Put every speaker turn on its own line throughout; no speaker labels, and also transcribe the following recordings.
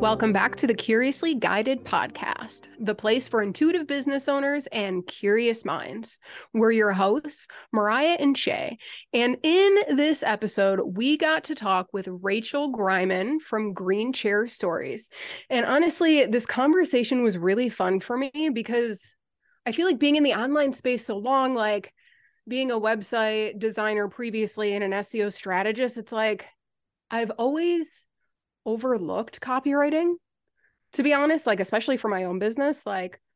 Welcome back to the Curiously Guided podcast, the place for intuitive business owners and curious minds. We're your hosts, Mariah and Shay. And in this episode, we got to talk with Rachel Greiman from Green Chair Stories. And honestly, this conversation was really fun for me because I feel like being in the online space so long, like being a website designer previously and an SEO strategist, it's like I've always overlooked copywriting to be honest like especially for my own business like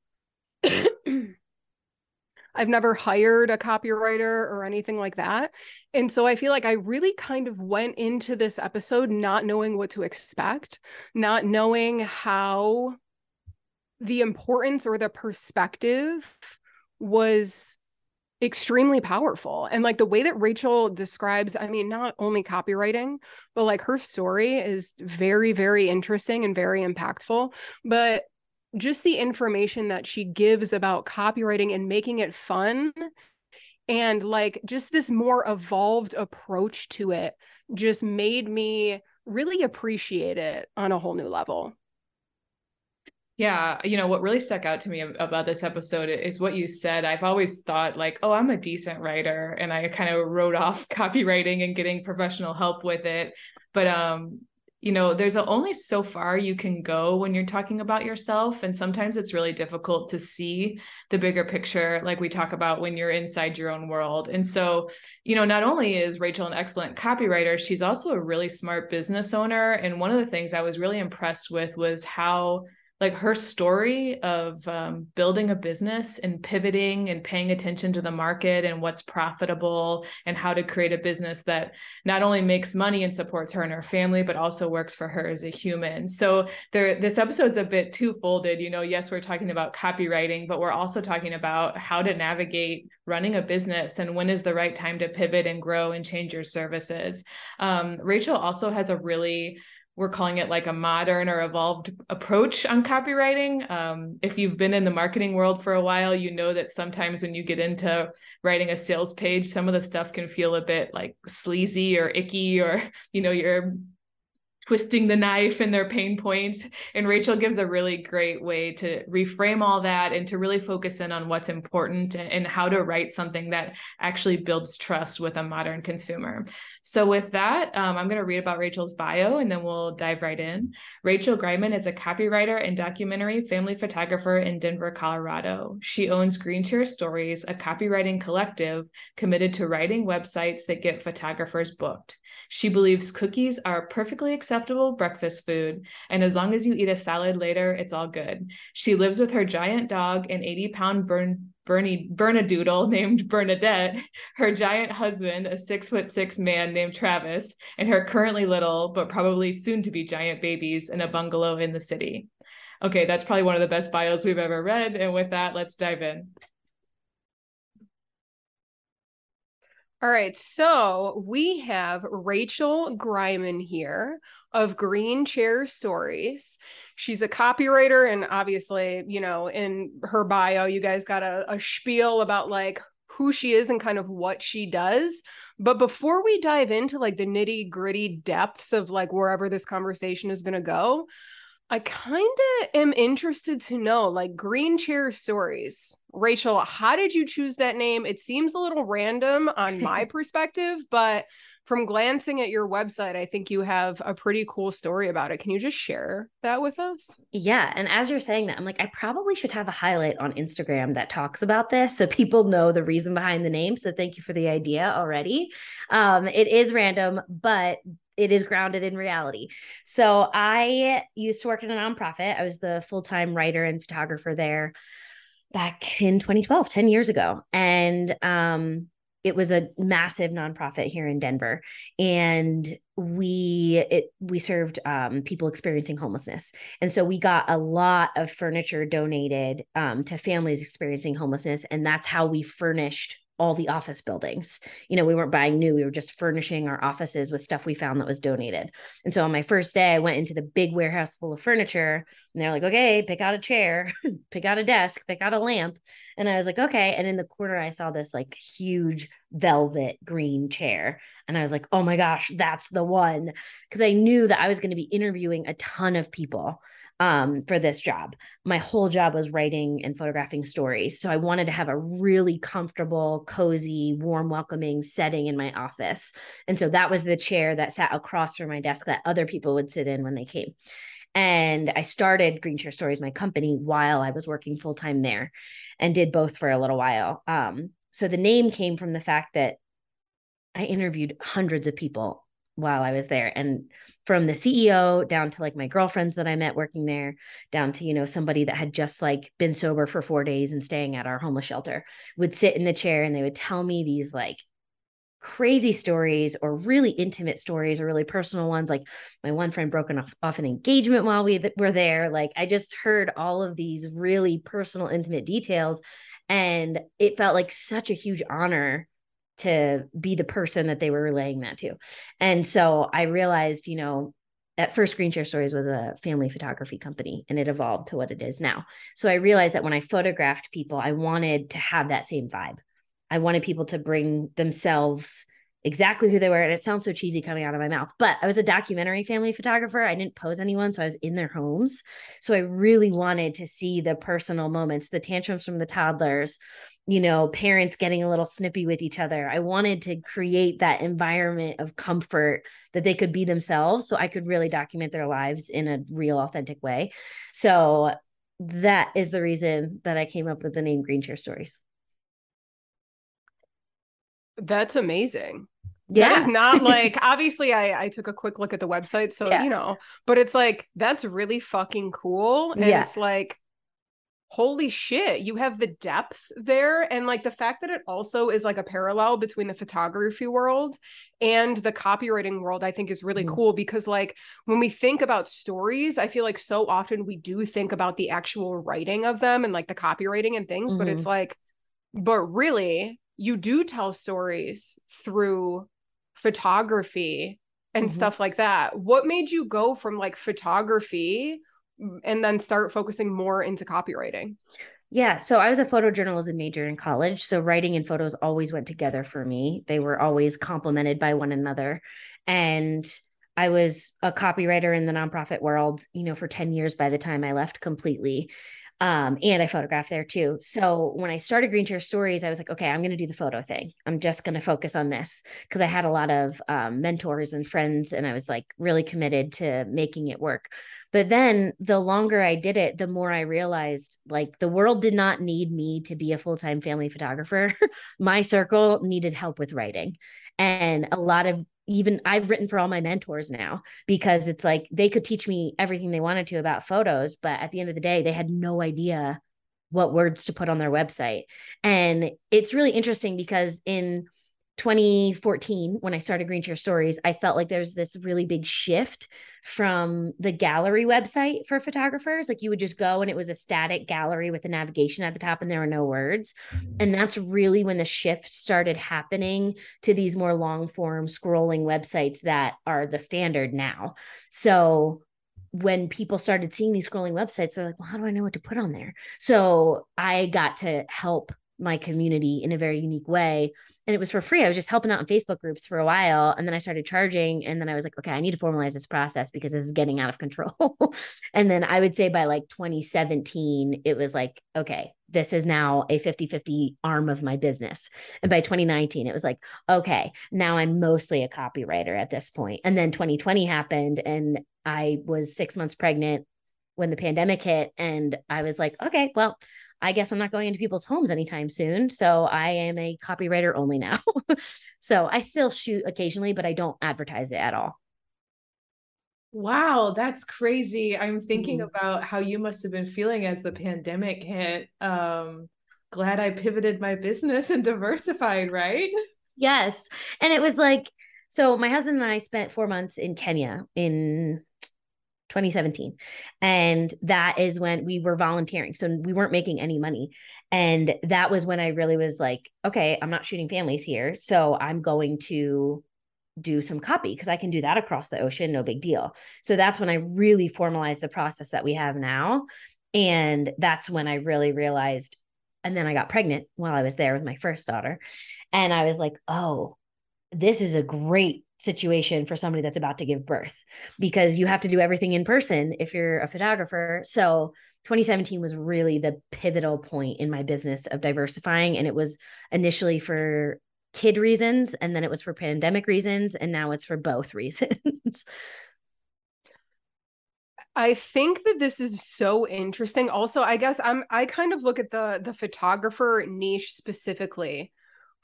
I've never hired a copywriter or anything like that. And so I feel like I really kind of went into this episode not knowing what to expect, not knowing how the importance or the perspective was extremely powerful. And like the way that Rachel describes, I mean, not only copywriting, but like her story is very, very interesting and very impactful. But just the information that she gives about copywriting and making it fun and like just this more evolved approach to it just made me really appreciate it on a whole new level.
Yeah, you know, what really stuck out to me about this episode is what you said. I've always thought, like, oh, I'm a decent writer. And I kind of wrote off copywriting and getting professional help with it. But, um, you know, there's only so far you can go when you're talking about yourself. And sometimes it's really difficult to see the bigger picture, like we talk about when you're inside your own world. And so, you know, not only is Rachel an excellent copywriter, she's also a really smart business owner. And one of the things I was really impressed with was how like her story of um, building a business and pivoting and paying attention to the market and what's profitable and how to create a business that not only makes money and supports her and her family but also works for her as a human. So there this episode's a bit two-folded you know. Yes we're talking about copywriting but we're also talking about how to navigate running a business and when is the right time to pivot and grow and change your services. Um, rachel also has a really we're calling it like a modern or evolved approach on copywriting. Um, if you've been in the marketing world for a while, you know that sometimes when you get into writing a sales page, some of the stuff can feel a bit like sleazy or icky, or you know, you're twisting the knife and their pain points. And Rachel gives a really great way to reframe all that and to really focus in on what's important and, and how to write something that actually builds trust with a modern consumer. So, with that, um, I'm going to read about Rachel's bio and then we'll dive right in. Rachel Greiman is a copywriter and documentary family photographer in Denver, Colorado. She owns Green Chair Stories, a copywriting collective committed to writing websites that get photographers booked. She believes cookies are perfectly acceptable breakfast food, and as long as you eat a salad later, it's all good. She lives with her giant dog and 80 pound burn. Bernie Bernedoodle named Bernadette, her giant husband, a six foot six man named Travis, and her currently little but probably soon to be giant babies in a bungalow in the city. Okay, that's probably one of the best bios we've ever read. And with that, let's dive in.
All right, so we have Rachel Greiman here of Green Chair Stories. She's a copywriter, and obviously, you know, in her bio, you guys got a, a spiel about like who she is and kind of what she does. But before we dive into like the nitty gritty depths of like wherever this conversation is going to go, I kind of am interested to know like green chair stories. Rachel, how did you choose that name? It seems a little random on my perspective, but from glancing at your website, I think you have a pretty cool story about it. Can you just share that with us?
Yeah. And as you're saying that, I'm like, I probably should have a highlight on Instagram that talks about this so people know the reason behind the name. So thank you for the idea already. Um, it is random, but it is grounded in reality. So I used to work in a nonprofit. I was the full-time writer and photographer there back in 2012, 10 years ago. And um it was a massive nonprofit here in Denver, and we it we served um, people experiencing homelessness, and so we got a lot of furniture donated um, to families experiencing homelessness, and that's how we furnished all the office buildings. You know, we weren't buying new, we were just furnishing our offices with stuff we found that was donated. And so on my first day, I went into the big warehouse full of furniture and they're like, okay, pick out a chair, pick out a desk, pick out a lamp. And I was like, okay. And in the corner, I saw this like huge velvet green chair. And I was like, oh my gosh, that's the one. Because I knew that I was going to be interviewing a ton of people um, for this job. My whole job was writing and photographing stories. So I wanted to have a really comfortable, cozy, warm, welcoming setting in my office. And so that was the chair that sat across from my desk that other people would sit in when they came. And I started Green Chair Stories, my company, while I was working full time there and did both for a little while. Um, so the name came from the fact that I interviewed hundreds of people while I was there. And from the CEO down to like my girlfriends that I met working there, down to, you know, somebody that had just like been sober for four days and staying at our homeless shelter would sit in the chair and they would tell me these like crazy stories or really intimate stories or really personal ones. Like my one friend broken off, off an engagement while we th- were there. Like i just heard all of these really personal intimate details. And it felt like such a huge honor to be the person that they were relaying that to. And so I realized, you know, at first Green Chair Stories was a family photography company and it evolved to what it is now. So I realized that when I photographed people, I wanted to have that same vibe. I wanted people to bring themselves exactly who they were. And it sounds so cheesy coming out of my mouth, but I was a documentary family photographer. I didn't pose anyone. So I was in their homes. So I really wanted to see the personal moments, the tantrums from the toddlers, you know, parents getting a little snippy with each other. I wanted to create that environment of comfort that they could be themselves. So I could really document their lives in a real, authentic way. So that is the reason that I came up with the name Green Chair Stories.
That's amazing.
Yeah.
That is not like obviously I I took a quick look at the website so
Yeah.
you know, but it's like that's really fucking cool and
Yeah.
it's like holy shit, you have the depth there and like the fact that it also is like a parallel between the photography world and the copywriting world I think is really
Mhm.
cool because like when we think about stories, I feel like so often we do think about the actual writing of them and like the copywriting and things, but it's like but really you do tell stories through photography and
Mhm.
stuff like that. What made you go from like photography and then start focusing more into copywriting?
Yeah, so I was a photojournalism major in college. So writing and photos always went together for me. They were always complemented by one another. And I was a copywriter in the nonprofit world, you know, for 10 years by the time I left completely. Um, and I photographed there too. So when I started Green Chair Stories, I was like, okay, I'm going to do the photo thing. I'm just going to focus on this because I had a lot of um, mentors and friends, and I was like really committed to making it work. But then the longer I did it, the more I realized like the world did not need me to be a full time family photographer. My circle needed help with writing. And a lot of even I've written for all my mentors now because it's like they could teach me everything they wanted to about photos, but at the end of the day, they had no idea what words to put on their website. And it's really interesting because in 2014 when i started green chair stories i felt like there's this really big shift from the gallery website for photographers. Like you would just go and it was a static gallery with a navigation at the top and there were no words. Mm-hmm. And that's really when the shift started happening to these more long form scrolling websites that are the standard now. So when people started seeing these scrolling websites they're like well how do i know what to put on there? So i got to help my community in a very unique way and it was for free. I was just helping out in Facebook groups for a while. And then I started charging. And then I was like, okay, I need to formalize this process because this is getting out of control. and then I would say by like 2017, it was like, okay, this is now a 50 50 arm of my business. And by 2019, it was like, okay, now I'm mostly a copywriter at this point. And then 2020 happened and I was six months pregnant when the pandemic hit. And I was like, okay, well, I guess I'm not going into people's homes anytime soon. So I am a copywriter only now. so I still shoot occasionally, but I don't advertise it at all.
Wow, that's crazy. I'm thinking
Mhm.
about how you must have been feeling as the pandemic hit. Um, glad I pivoted my business and diversified, right?
Yes. And it was like, so my husband and I spent four months in Kenya in 2017. And that is when we were volunteering. So we weren't making any money. And that was when I really was like, okay, I'm not shooting families here. So I'm going to do some copy because I can do that across the ocean, no big deal. So that's when I really formalized the process that we have now. And that's when I really realized. And then I got pregnant while I was there with my first daughter. And I was like, oh, this is a great situation for somebody that's about to give birth because you have to do everything in person if you're a photographer. So 2017 was really the pivotal point in my business of diversifying. And it was initially for kid reasons, and then it was for pandemic reasons, and now it's for both reasons.
I think that this is so interesting. Also, I guess I'm I kind of look at the the photographer niche specifically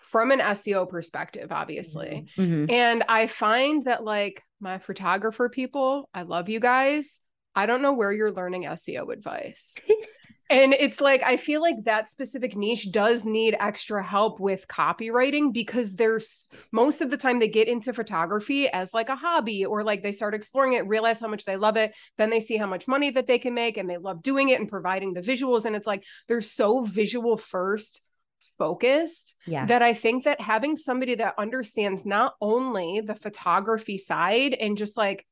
from an SEO perspective, obviously. Mm-hmm. mm-hmm. And I find that like my photographer people, I love you guys. I don't know where you're learning SEO advice. and it's like I feel like that specific niche does need extra help with copywriting because there's most of the time they get into photography as like a hobby or like they start exploring it, realize how much they love it, then they see how much money that they can make and they love doing it and providing the visuals and it's like they're so visual first focused yeah. that I think that having somebody that understands not only the photography side and just like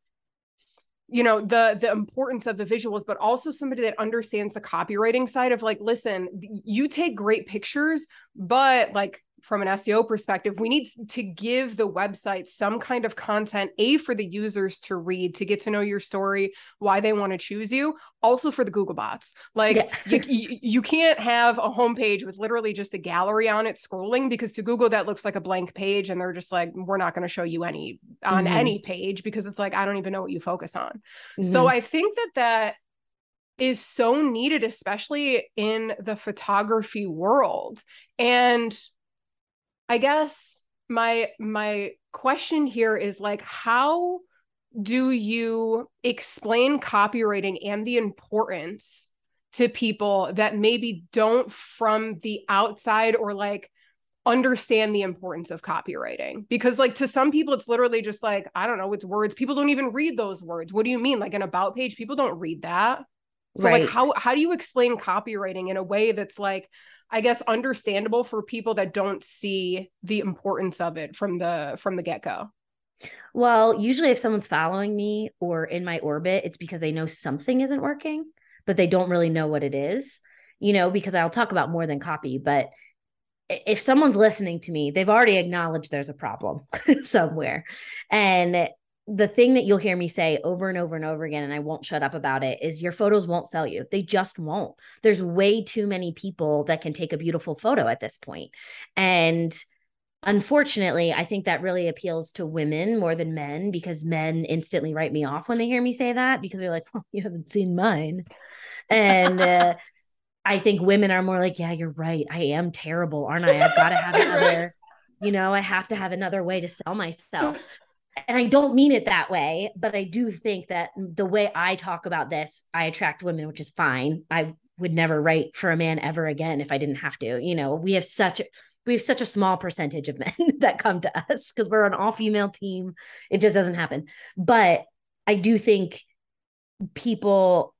you know the the importance of the visuals but also somebody that understands the copywriting side of like listen you take great pictures but like from an SEO perspective, we need to give the website some kind of content, A, for the users to read, to get to know your story, why they want to choose you, also for the Google bots. Like yeah. you, you can't have a homepage with literally just a gallery on it scrolling because to Google, that looks like a blank page. And they're just like, we're not going to show you any on mm-hmm. any page because it's like, I don't even know what you focus on. Mm-hmm. So I think that that is so needed, especially in the photography world. And I guess my my question here is like how do you explain copywriting and the importance to people that maybe don't from the outside or like understand the importance of copywriting? Because like to some people it's literally just like i don't know it's words. People don't even read those words. What do you mean? Like an about page? People don't read that. So right. like how how do you explain copywriting in a way that's like I guess understandable for people that don't see the importance of it from the from the get-go.
Well, usually if someone's following me or in my orbit, it's because they know something isn't working, but they don't really know what it is. You know, because I'll talk about more than copy, but if someone's listening to me, they've already acknowledged there's a problem somewhere. And the thing that you'll hear me say over and over and over again, and I won't shut up about it, is your photos won't sell you. They just won't. There's way too many people that can take a beautiful photo at this point. And unfortunately, I think that really appeals to women more than men because men instantly write me off when they hear me say that because they're like, well, you haven't seen mine. And, uh, I think women are more like, yeah, you're right. I am terrible, aren't I? I've got to have another, you know, I have to have another way to sell myself and I don't mean it that way, but I do think that the way I talk about this, I attract women, which is fine. I would never write for a man ever again if I didn't have to. You know, we have such we have such a small percentage of men that come to us because we're an all female team. It just doesn't happen. But I do think people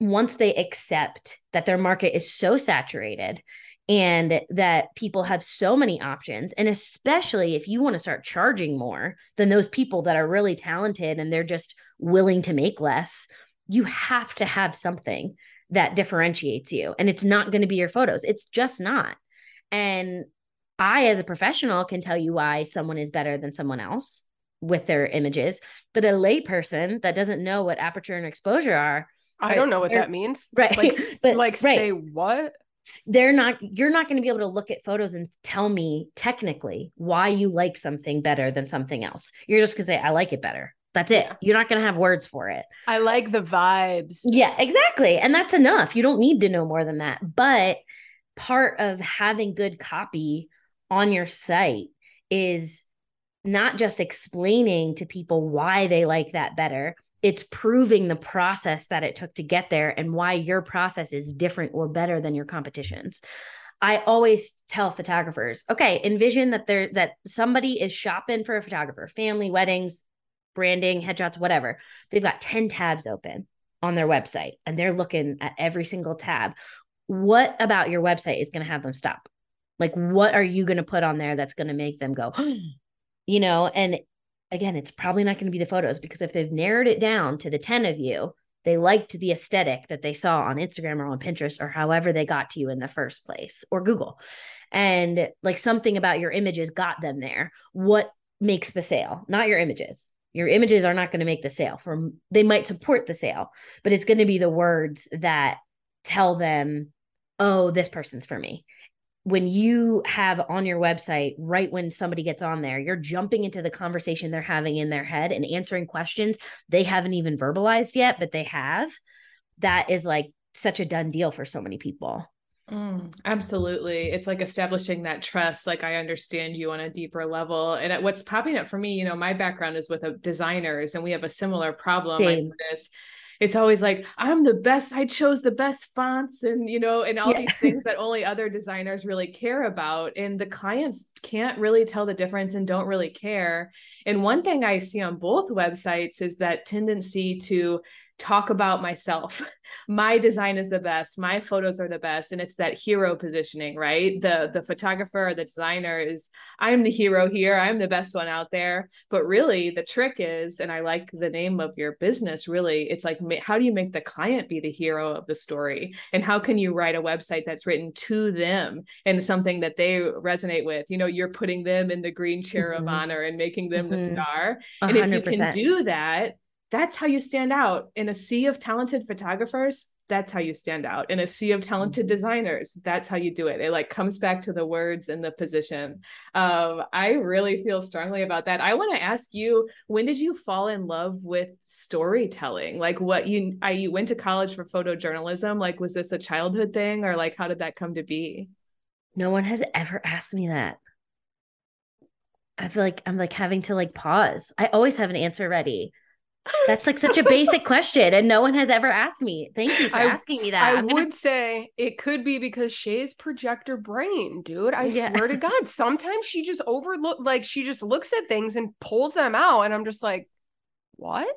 once they accept that their market is so saturated and that people have so many options and especially if you want to start charging more than those people that are really talented and they're just willing to make less you have to have something that differentiates you and it's not going to be your photos it's just not and i as a professional can tell you why someone is better than someone else with their images but a layperson that doesn't know what aperture and exposure are
I don't know what that means.
Right.
Like, but like right. say what?
They're not you're not going to be able to look at photos and tell me technically why you like something better than something else. You're just going to say i like it better. That's it. Yeah. you're not going to have words for it.
I like the vibes.
Yeah exactly. And that's enough. You don't need to know more than that. But part of having good copy on your site is not just explaining to people why they like that better it's proving the process that it took to get there and why your process is different or better than your competition's. I always tell photographers, okay, envision that there that somebody is shopping for a photographer, family, weddings, branding, headshots, whatever. They've got 10 tabs open on their website and they're looking at every single tab. what about your website is going to have them stop? Like, what are you going to put on there that's going to make them go, you know? And again, it's probably not going to be the photos because if they've narrowed it down to the 10 of you, they liked the aesthetic that they saw on Instagram or on Pinterest or however they got to you in the first place or Google. And like something about your images got them there. What makes the sale? Not your images. Your images are not going to make the sale. From they might support the sale, but it's going to be the words that tell them, "Oh, this person's for me." When you have on your website right when somebody gets on there you're jumping into the conversation they're having in their head and answering questions they haven't even verbalized yet but they have that is like such a done deal for so many people
Mm, absolutely. It's like establishing that trust. Like I understand you on a deeper level. And what's popping up for me, you know, my background is with designers and we have a similar problem Same. like this it's always like i'm the best i chose the best fonts and you know and all yeah. these things that only other designers really care about and the clients can't really tell the difference and don't really care and one thing i see on both websites is that tendency to talk about myself. my design is the best, my photos are the best and it's that hero positioning, right? The the photographer or the designer is I'm the hero here, I'm the best one out there. But really the trick is and I like the name of your business really, it's like how do you make the client be the hero of the story? And how can you write a website that's written to them and something that they resonate with? You know, you're putting them in the green chair mm-hmm. of honor and making them mm-hmm. the star. 100%. And if you can do that, that's how you stand out in a sea of talented photographers. That's how you stand out in a sea of talented mm-hmm. designers. That's how you do it. It like comes back to the words and the position. Um, i really feel strongly about that. I want to ask you when did you fall in love with storytelling? Like what you i you went to college for photojournalism. Like was this a childhood thing or like how did that come to be?
No one has ever asked me that. I feel like i'm like having to like pause. I always have an answer ready that's like such a basic question, and no one has ever asked me. Thank you for I, asking me that.
I gonna... would say it could be because Shay's projector brain, dude. I yeah. swear to God, sometimes she just overlook, like she just looks at things and pulls them out, and I'm just like, what?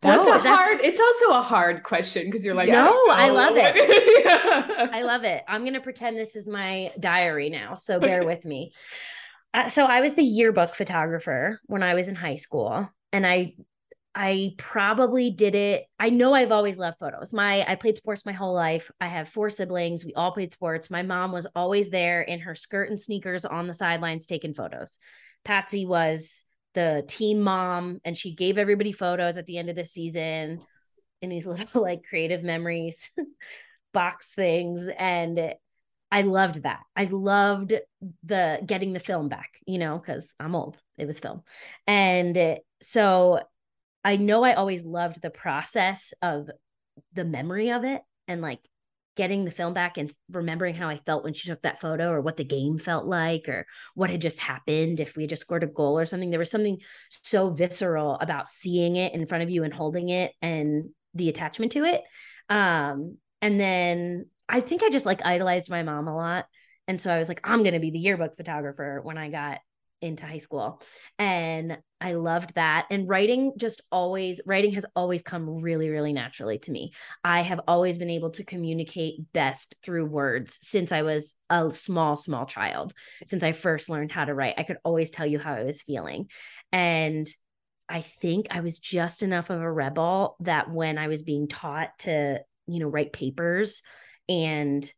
That's no, a that's... hard. It's also a hard question because you're like,
no, I love it. yeah. I love it. I'm gonna pretend this is my diary now, so bear with me. Uh, so I was the yearbook photographer when I was in high school, and I I probably did it. I know I've always loved photos. My I played sports my whole life. I have four siblings. We all played sports. My mom was always there in her skirt and sneakers on the sidelines taking photos. Patsy was the team mom and she gave everybody photos at the end of the season in these little like creative memories box things and I loved that. I loved the getting the film back, you know, cuz I'm old. It was film. And so I know I always loved the process of the memory of it and like getting the film back and remembering how I felt when she took that photo or what the game felt like or what had just happened if we had just scored a goal or something. There was something so visceral about seeing it in front of you and holding it and the attachment to it. Um, and then I think I just like idolized my mom a lot. And so I was like, I'm going to be the yearbook photographer when I got into high school. And I loved that. And writing just always, writing has always come really, really naturally to me. I have always been able to communicate best through words since I was a small, small child. Since I first learned how to write, I could always tell you how I was feeling. And I think I was just enough of a rebel that when I was being taught to, you know, write papers and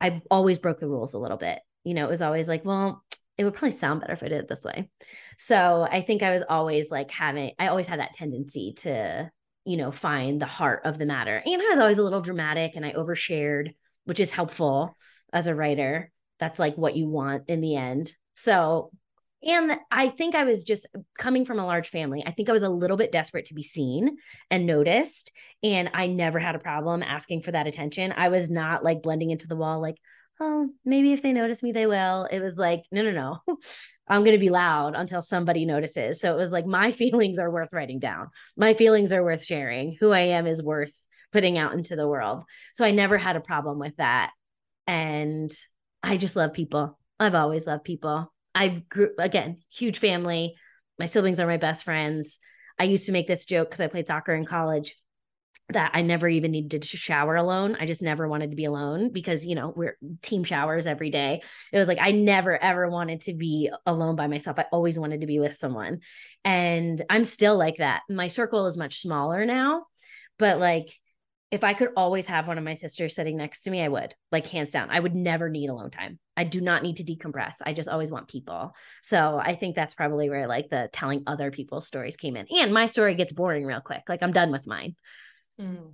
I always broke the rules a little bit. You know, it was always like, well, it would probably sound better if I did it this way. So I think I was always like having, I always had that tendency to, you know, find the heart of the matter. And I was always a little dramatic and I overshared, which is helpful as a writer. That's like what you want in the end. So, and I think I was just coming from a large family. I think I was a little bit desperate to be seen and noticed. And I never had a problem asking for that attention. I was not like blending into the wall, like, oh, maybe if they notice me, they will. It was like, no, no, no. I'm going to be loud until somebody notices. So it was like, my feelings are worth writing down. My feelings are worth sharing. Who I am is worth putting out into the world. So I never had a problem with that. And I just love people. I've always loved people. I've grew again, huge family. My siblings are my best friends. I used to make this joke because I played soccer in college that I never even needed to shower alone. I just never wanted to be alone because, you know, we're team showers every day. It was like I never ever wanted to be alone by myself. I always wanted to be with someone. And I'm still like that. My circle is much smaller now, but like if I could always have one of my sisters sitting next to me, I would, like hands down. I would never need alone time. I do not need to decompress. I just always want people. So I think that's probably where like the telling other people's stories came in. And my story gets boring real quick. Like I'm done with mine.
Mm.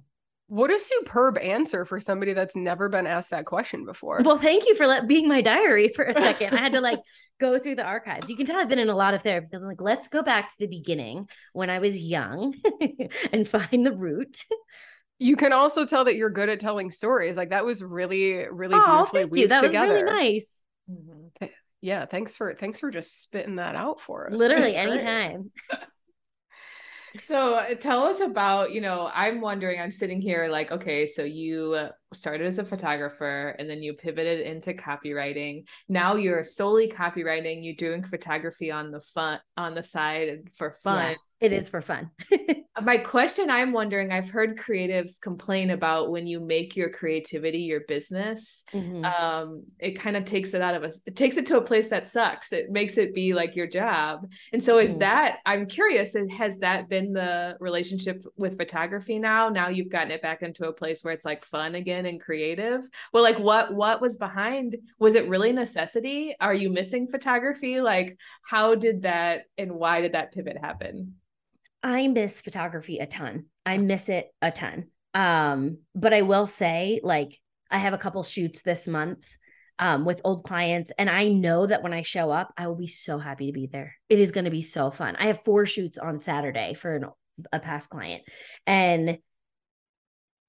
What a superb answer for somebody that's never been asked that question before.
Well, thank you for let, being my diary for a second. I had to like go through the archives. You can tell I've been in a lot of therapy because I'm like, let's go back to the beginning when I was young and find the root.
You can also tell that you're good at telling stories. Like that was really, really oh, beautifully
thank you. That together. was really nice.
Mm-hmm. Yeah, thanks for thanks for just spitting that out for us.
Literally anytime.
So uh, tell us about, you know, I'm wondering, I'm sitting here like, okay, so you started as a photographer and then you pivoted into copywriting. Now you're solely copywriting, you're doing photography on the fun on the side for fun.
Yeah, it is for fun.
My question I'm wondering, I've heard creatives complain about when you make your creativity your business, mm-hmm. um, it kind of takes it out of us, it takes it to a place that sucks. It makes it be like your job. And so is mm-hmm. that I'm curious, has that been the relationship with photography now? Now you've gotten it back into a place where it's like fun again and creative? Well, like what what was behind? Was it really necessity? Are you missing photography? Like how did that and why did that pivot happen?
I miss photography a ton. I miss it a ton. Um, but I will say, like, I have a couple shoots this month um, with old clients, and I know that when I show up, I will be so happy to be there. It is going to be so fun. I have four shoots on Saturday for an, a past client, and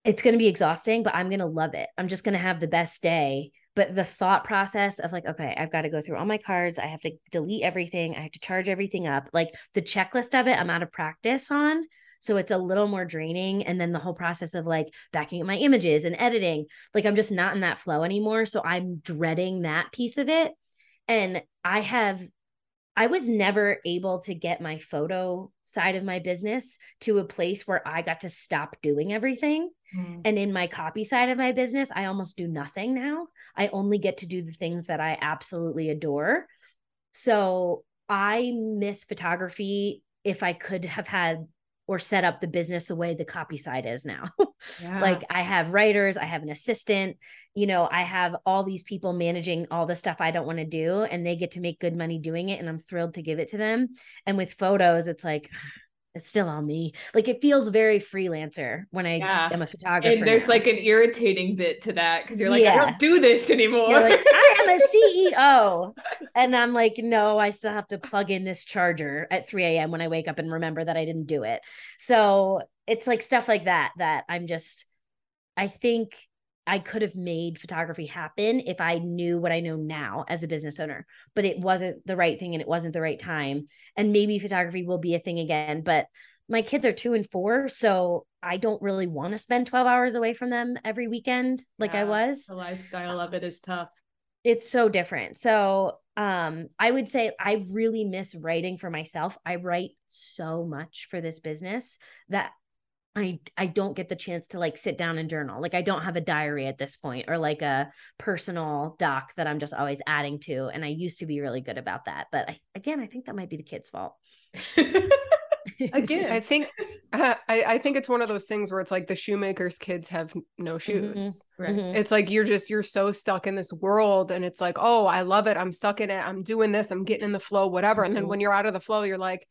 it's going to be exhausting, but I'm going to love it. I'm just going to have the best day. But the thought process of like okay i've got to go through all my cards i have to delete everything i have to charge everything up like the checklist of it i'm out of practice on. So it's a little more draining and then the whole process of like backing up my images and editing like i'm just not in that flow anymore. So i'm dreading that piece of it. And i have i was never able to get my photo side of my business to a place where i got to stop doing everything Mm. And in my copy side of my business, I almost do nothing now. I only get to do the things that I absolutely adore. So I miss photography if I could have had or set up the business the way the copy side is now. Yeah. like I have writers, I have an assistant, you know, I have all these people managing all the stuff I don't want to do and they get to make good money doing it and I'm thrilled to give it to them. And with photos it's like it's still on me. Like it feels very freelancer when I yeah. am a photographer.
And there's now. like an irritating bit to that because you're like, yeah. I don't do this anymore.
Like, I am a CEO. and I'm like, no, I still have to plug in this charger at 3 a.m. when I wake up and remember that I didn't do it. So it's like stuff like that that I'm just, I think I could have made photography happen if I knew what I know now as a business owner, but it wasn't the right thing and it wasn't the right time. And maybe photography will be a thing again, but my kids are two and four, so I don't really want to spend 12 hours away from them every weekend like yeah, I was.
The lifestyle of it is tough.
It's so different. So um I would say I really miss writing for myself. I write so much for this business that I I don't get the chance to like sit down and journal. Like I don't have a diary at this point or like a personal doc that I'm just always adding to and I used to be really good about that. But I, again, I think that might be the kids' fault.
again, I think uh, I I think it's one of those things where it's like the shoemaker's kids have no mm-hmm. shoes. Mm-hmm. Right. Mm-hmm. It's like you're just you're so stuck in this world and it's like, "Oh, I love it. I'm stuck in it. I'm doing this. I'm getting in the flow, whatever." And then mm-hmm. when you're out of the flow, you're like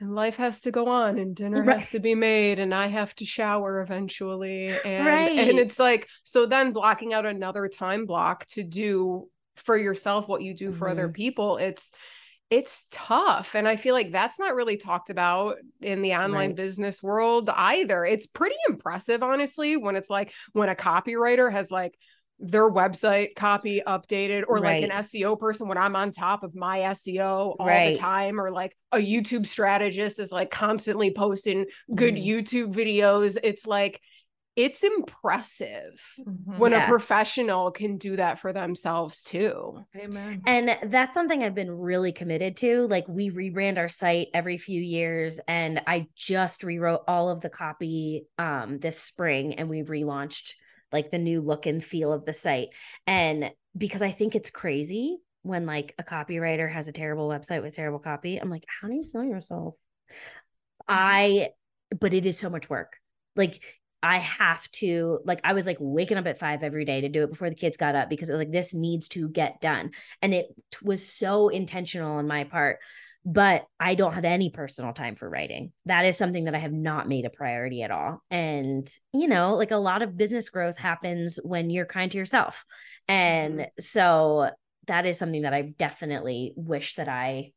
and life has to go on and dinner right. has to be made and I have to shower eventually and right. and it's like so then blocking out another time block to do for yourself what you do for mm-hmm. other people it's it's tough and I feel like that's not really talked about in the online right. business world either it's pretty impressive honestly when it's like when a copywriter has like their website copy updated or right. like an SEO person when I'm on top of my SEO all right. the time or like a YouTube strategist is like constantly posting good mm. YouTube videos it's like it's impressive
Mhm.
when
Yeah.
a professional can do that for themselves too.
Amen.
And that's something I've been really committed to. Like we rebrand our site every few years and I just rewrote all of the copy um this spring and we relaunched like the new look and feel of the site. And because I think it's crazy when like a copywriter has a terrible website with terrible copy, I'm like, how do you sell yourself? I but it is so much work. Like I have to like I was like waking up at 5 every day to do it before the kids got up because it was like this needs to get done. And it was so intentional on my part. But I don't have any personal time for writing. That is something that I have not made a priority at all. And, you know, like a lot of business growth happens when you're kind to yourself. And mm-hmm. so that is something that I definitely wish that I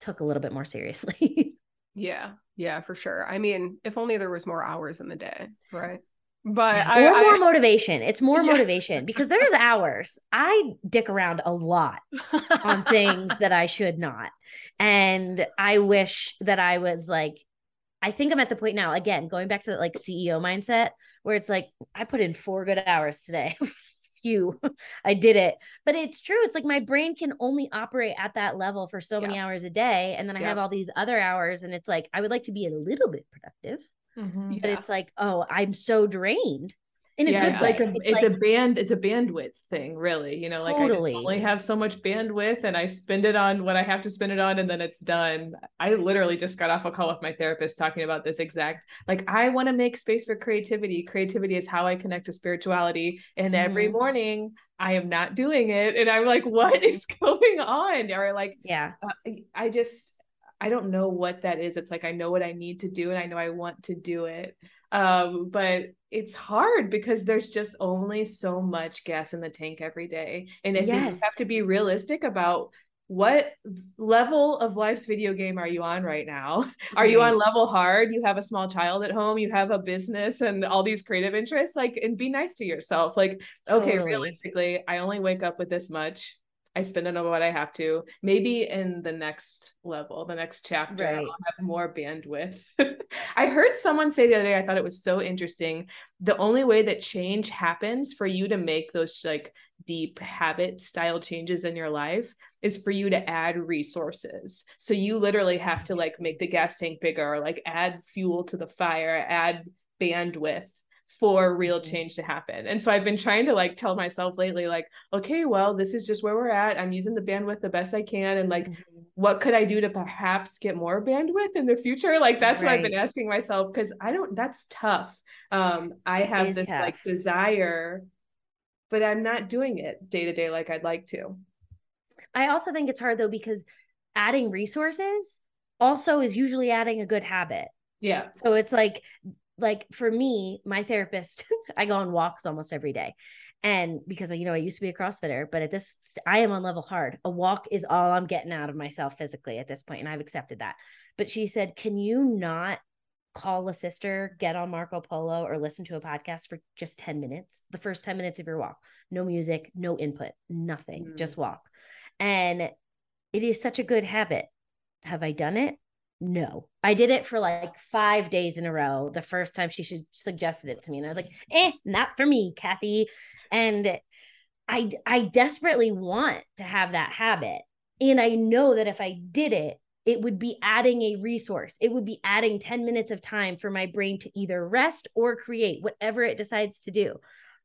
took a little bit more seriously.
Yeah, yeah, for sure. I mean, if only there was more hours in the day, right? But
or more
I
motivation. It's more
Yeah.
motivation because there's hours. I dick around a lot on things that I should not. And I wish that I was like, I think I'm at the point now, again, going back to that like CEO mindset, where it's like, I put in four good hours today. Phew, I did it. But it's true. It's like my brain can only operate at that level for so many hours a day. And then I have all these other hours. And it's like, I would like to be a little bit productive,
Mhm.
but
Yeah.
it's like, oh, I'm so drained in
yeah, it's
way.
like a it's,
like,
a band it's a bandwidth thing, really. You know, like
Totally.
I only have so much bandwidth and I spend it on what I have to spend it on and then it's done. I literally just got off a call with my therapist talking about this exact like I want to make space for creativity. Creativity is how I connect to spirituality. And every
Mhm.
morning I am not doing it. And I'm like, what is going on? Or like
yeah.
uh, I just I don't know what that is. It's like I know what I need to do and I know I want to do it. Um, but it's hard because there's just only so much gas in the tank every day. And I think you have to be realistic about what level of life's video game are you on right now? Are you on level hard? You have a small child at home, you have a business and all these creative interests, like and be nice to yourself. Like, okay,
Totally.
realistically, I only wake up with this much. I spend it on what I have to. Maybe in the next level, the next chapter,
Right.
I'll have more bandwidth. I heard someone say the other day, I thought it was so interesting. The only way that change happens for you to make those like deep habit style changes in your life is for you to add resources. So you literally have to like make the gas tank bigger, like add fuel to the fire, add bandwidth for real
Mhm.
change to happen. And so I've been trying to like tell myself lately, like, okay, well, this is just where we're at. I'm using the bandwidth the best I can. And like,
Mhm.
what could I do to perhaps get more bandwidth in the future? Like that's what I've been asking myself because I don't that's tough. Um I have
is
this like desire, but I'm not doing it day to day like I'd like to.
I also think it's hard though because adding resources also is usually adding a good habit.
Yeah.
So it's like like for me, my therapist, I go on walks almost every day. And because you know, I used to be a CrossFitter, but at this I am on level hard. A walk is all I'm getting out of myself physically at this point, and I've accepted that. But she said, "Can you not call a sister, get on Marco Polo, or listen to a podcast for just 10 minutes? The first 10 minutes of your walk. No music, no input, nothing,
Mm.
just walk." And it is such a good habit. Have I done it? No. I did it for like five days in a row. The first time she should suggested it to me. And I was like, eh, not for me, Kathy. And I I desperately want to have that habit. And I know that if I did it, it would be adding a resource. It would be adding 10 minutes of time for my brain to either rest or create whatever it decides to do.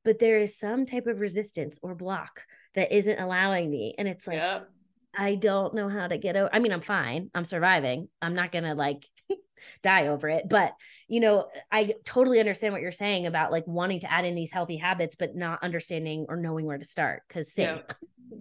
But there is some type of resistance or block that isn't allowing me. And it's like. I don't know how to get over. I mean, I'm fine. I'm surviving. I'm not gonna like die over it. But you know, I totally understand what you're saying about like wanting to add in these healthy habits, but not understanding or knowing where to start. Cause same.
Yeah.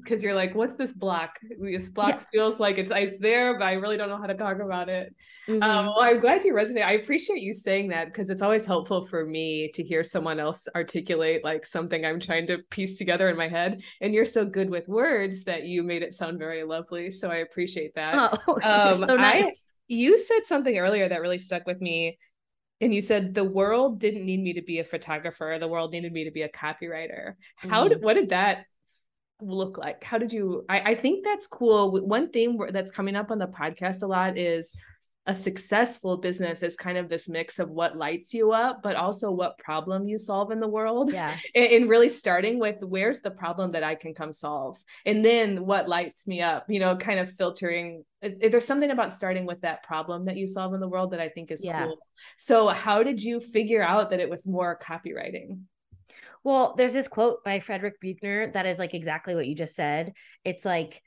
Because you're like, what's this block? This block feels like it's it's there, but I really don't know how to talk about it.
Mhm.
Um, well, I'm glad you resonate. I appreciate you saying that because it's always helpful for me to hear someone else articulate like something I'm trying to piece together in my head. And you're so good with words that you made it sound very lovely. So I appreciate that.
oh,
um,
so
I-
nice.
You said something earlier that really stuck with me. And you said the world didn't need me to be a photographer. The world needed me to be a copywriter. How did mm-hmm. what did that look like? How did you? I, I think that's cool. One thing that's coming up on the podcast a lot is a successful business is kind of this mix of what lights you up, but also what problem you solve in the world.
Yeah.
And really starting with where's the problem that I can come solve? And then what lights me up, you know, kind of filtering. Uh, uh, there's something about starting with that problem that you solve in the world that I think is yeah. cool. So, how did you figure out that it was more copywriting?
Well, there's this quote by Frederick Buechner that is like exactly what you just said. It's like,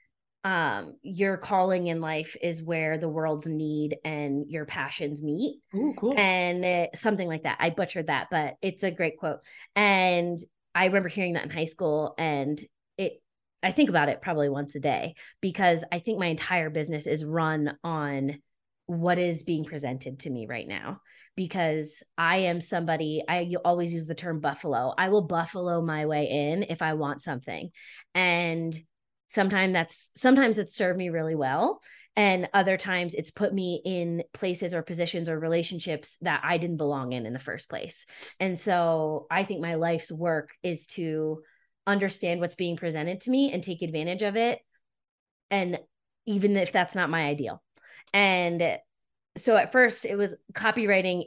um, your calling in life is where the world's need and your passions meet.
Ooh, cool.
And it, something like that. I butchered that, but it's a great quote. And I remember hearing that in high school and it I think about it probably once a day because I think my entire business is run on what is being presented to me right now because I am somebody I always use the term buffalo. I will buffalo my way in if I want something. And sometimes that's sometimes it's served me really well and other times it's put me in places or positions or relationships that I didn't belong in in the first place. And so I think my life's work is to understand what's being presented to me and take advantage of it and even if that's not my ideal. And so at first it was copywriting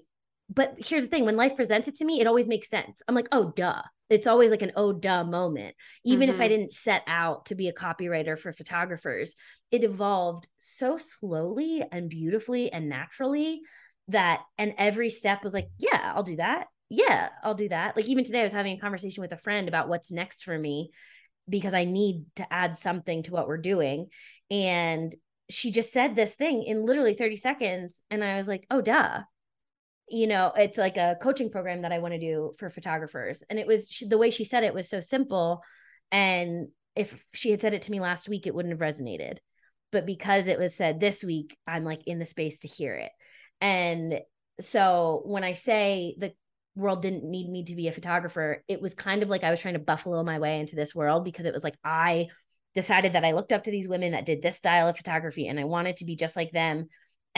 but here's the thing when life presents it to me it always makes sense i'm like oh duh it's always like an oh duh moment even mm-hmm. if i mm-hmm. didn't set out to be a copywriter for photographers it evolved so slowly and beautifully and naturally that and every step was like yeah i'll do that yeah i'll do that like even today i was having a conversation with a friend about what's next for me because i need to add something to what we're doing and she just said this thing in literally 30 seconds and i was like oh duh you know it's like a coaching program that i want to do for photographers and it was she, the way she said it was so simple and if she had said it to me last week it wouldn't have resonated but because it was said this week i'm like in the space to hear it and so when i say the world didn't need me to be a photographer it was kind of like i was trying to buffalo my way into this world because it was like i decided that i looked up to these women that did this style of photography and i wanted to be just like them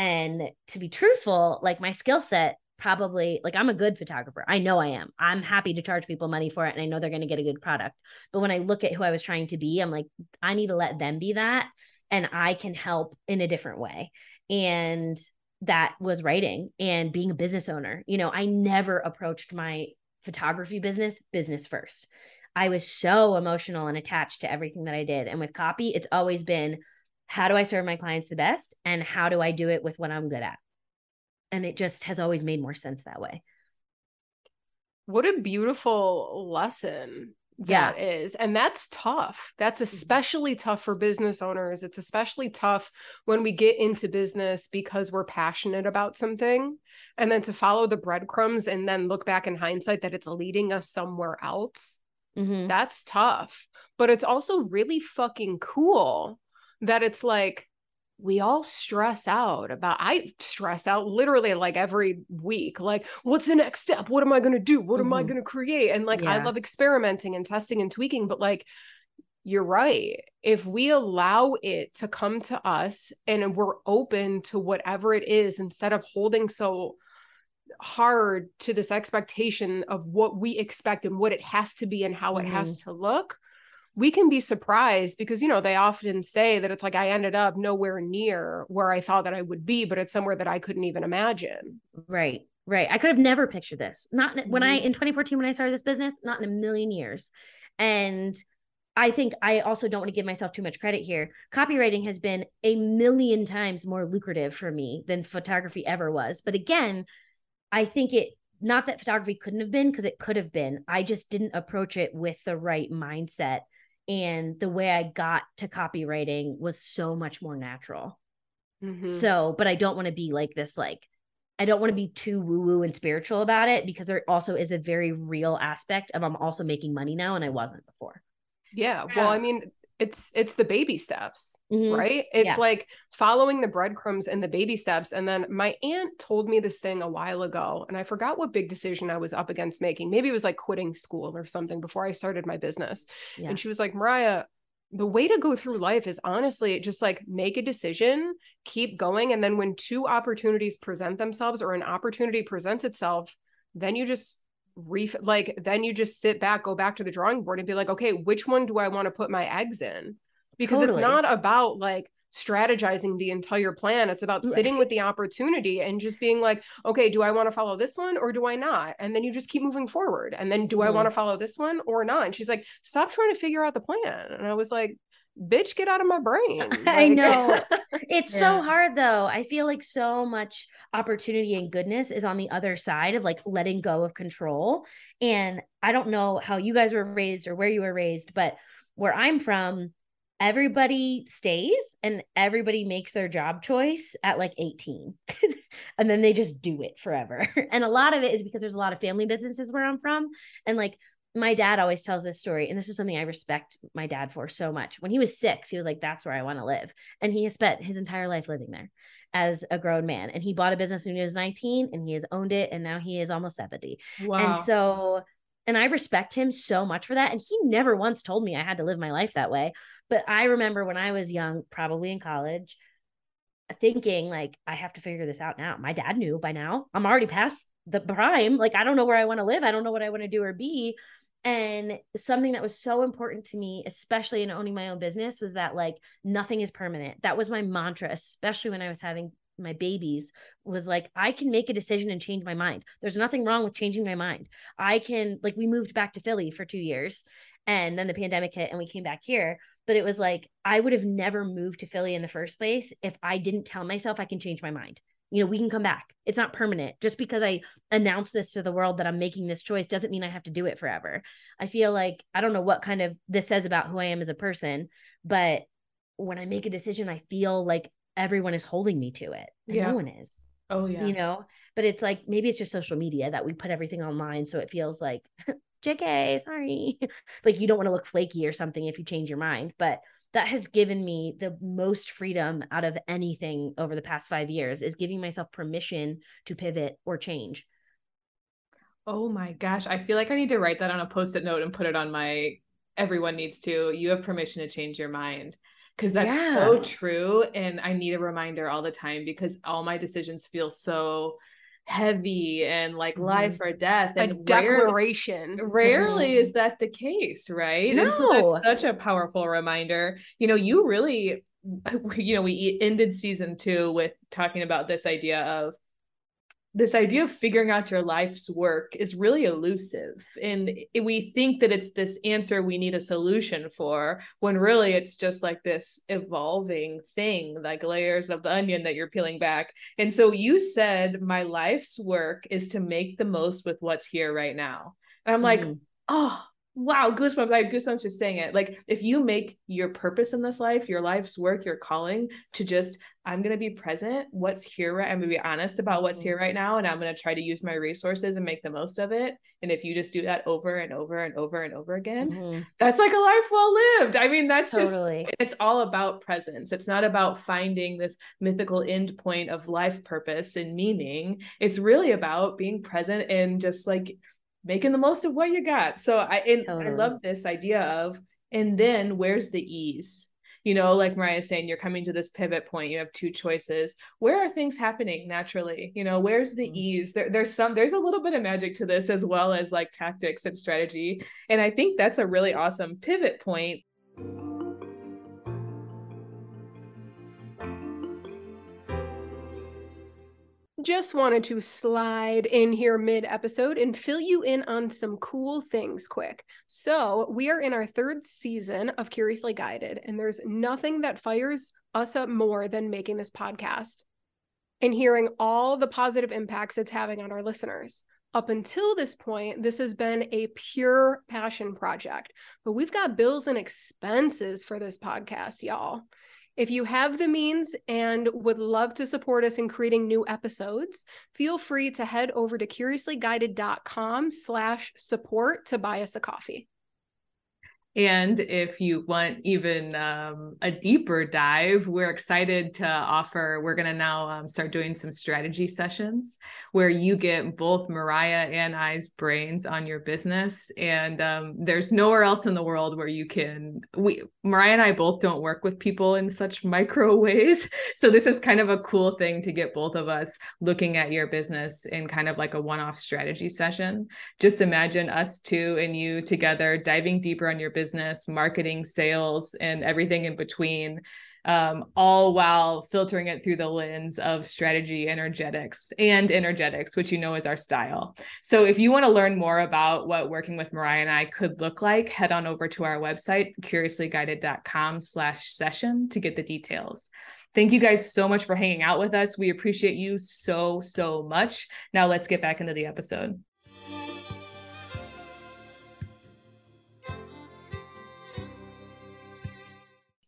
and to be truthful like my skill set probably like I'm a good photographer. I know I am. I'm happy to charge people money for it and I know they're going to get a good product. But when I look at who I was trying to be, I'm like I need to let them be that and I can help in a different way. And that was writing and being a business owner. You know, I never approached my photography business business first. I was so emotional and attached to everything that I did. And with copy, it's always been how do I serve my clients the best and how do I do it with what I'm good at? and it just has always made more sense that way
what a beautiful lesson that yeah. is and that's tough that's mm-hmm. especially tough for business owners it's especially tough when we get into business because we're passionate about something and then to follow the breadcrumbs and then look back in hindsight that it's leading us somewhere else mm-hmm. that's tough but it's also really fucking cool that it's like we all stress out about i stress out literally like every week like what's the next step what am i going to do what mm-hmm. am i mm-hmm. going to create and like yeah. i love experimenting and testing and tweaking but like you're right if we allow it to come to us and we're open to whatever it is instead of holding so hard to this expectation of what we expect and what it has to be and how mm-hmm. it has mm-hmm. to look we can be surprised because you know they often say that it's like i ended up nowhere near where i thought that i would be but it's somewhere that i couldn't even imagine
right right i could have never pictured this not mm-hmm. when i mm-hmm. in 2014 when i started this business not in a million years and I think I also don't want to give myself too much credit here. Copywriting has been a million times more lucrative for me than photography ever was. But again, I think it not that photography couldn't have been because it could have been. I just didn't approach it with the right mindset and the way I got to copywriting was so much more natural. Mm-hmm. So, but I don't want to be like this, like, I don't want to be too woo woo and spiritual about it because there also is a very real aspect of I'm also making money now and I wasn't before.
Yeah. Well, I mean, it's it's the baby steps mm-hmm. right it's yeah. like following the breadcrumbs and the baby steps and then my aunt told me this thing a while ago and i forgot what big decision i was up against making maybe it was like quitting school or something before i started my business yeah. and she was like mariah the way to go through life is honestly just like make a decision keep going and then when two opportunities present themselves or an opportunity presents itself then you just ref like then you just sit back go back to the drawing board and be like okay which one do i want to put my eggs in because totally. it's not about like strategizing the entire plan. It's about sitting with the opportunity and just being like, okay, do I want to follow this one or do I not? And then you just keep moving forward. And then do mm-hmm. I want to follow this one or not? And she's like, stop trying to figure out the plan. And I was like, bitch, get out of my brain. Like-
I know. It's yeah. so hard though. I feel like so much opportunity and goodness is on the other side of like letting go of control. And I don't know how you guys were raised or where you were raised, but where I'm from, everybody stays and everybody makes their job choice at like 18 and then they just do it forever and a lot of it is because there's a lot of family businesses where i'm from and like my dad always tells this story and this is something i respect my dad for so much when he was six he was like that's where i want to live and he has spent his entire life living there as a grown man and he bought a business when he was 19 and he has owned it and now he is almost 70 wow. and so and I respect him so much for that. And he never once told me I had to live my life that way. But I remember when I was young, probably in college, thinking like, I have to figure this out now. My dad knew by now. I'm already past the prime. Like, I don't know where I want to live. I don't know what I want to do or be. And something that was so important to me, especially in owning my own business, was that like nothing is permanent. That was my mantra, especially when I was having my babies was like i can make a decision and change my mind. There's nothing wrong with changing my mind. I can like we moved back to philly for two years and then the pandemic hit and we came back here. But it was like i would have never moved to philly in the first place if i didn't tell myself i can change my mind you know we can come back. It's not permanent. Just because i announce this to the world that i'm making this choice doesn't mean i have to do it forever. I feel like i don't know what kind of this says about who i am as a person but when i make a decision i feel like everyone is holding me to it yeah. no one is
oh yeah.
you know? But it's like maybe it's just social media that we put everything online so it feels like jk sorry. Like you don't want to look flaky or something if you change your mind but that has given me the most freedom out of anything over the past five years is giving myself permission to pivot or change.
Oh my gosh i feel like i need to write that on a post-it note and put it on my everyone needs to. You have permission to change your mind. Because that's yeah. so true and i need a reminder all the time because all my decisions feel so heavy and like mm-hmm. life or death and
a declaration
rarely, rarely mm-hmm. is that the case right no. and so that's such a powerful reminder you know you really you know we ended season two with talking about this idea of this idea of figuring out your life's work is really elusive. And we think that it's this answer we need a solution for when really it's just like this evolving thing like layers of the onion that you're peeling back. And so you said my life's work is to make the most with what's here right now. And i'm like mm-hmm. oh wow, goosebumps. I have goosebumps just saying it. Like if you make your purpose in this life, your life's work, your calling to just, I'm going to be present, what's here right, I'm going to be honest about what's here mm-hmm. right now. And I'm going to try to use my resources and make the most of it. And if you just do that over and over and over and over again, mm-hmm. that's like a life well lived. I mean, that's totally. just, it's all about presence. It's not about finding this mythical end point of life purpose and meaning. It's really about being present and just like, making the most of what you got. So I and totally. I love this idea of and then where's the ease? You know, like Mariah's saying, you're coming to this pivot point. You have two choices. Where are things happening naturally? You know, where's the mm-hmm. ease? There, there's some, there's a little bit of magic to this as well as like tactics and strategy. And I think that's a really awesome pivot point.
Just wanted to slide in here mid episode and fill you in on some cool things quick. So, we are in our third season of Curiously Guided, and there's nothing that fires us up more than making this podcast and hearing all the positive impacts it's having on our listeners. Up until this point, this has been a pure passion project, but we've got bills and expenses for this podcast, y'all. If you have the means and would love to support us in creating new episodes, feel free to head over to curiouslyguided.com slash support to buy us a coffee.
And if you want even um, a deeper dive, we're excited to offer. We're going to now um, start doing some strategy sessions where you get both Mariah and I's brains on your business. And um, there's nowhere else in the world where you can. We Mariah and I both don't work with people in such micro ways, so this is kind of a cool thing to get both of us looking at your business in kind of like a one-off strategy session. Just imagine us two and you together diving deeper on your business business, marketing, sales, and everything in between um, all while filtering it through the lens of strategy energetics and energetics which you know is our style. So if you want to learn more about what working with mariah and i could look like head on over to our website curiouslyguided.com slash session to get the details. Thank you guys so much for hanging out with us. We appreciate you so so much. Now let's get back into the episode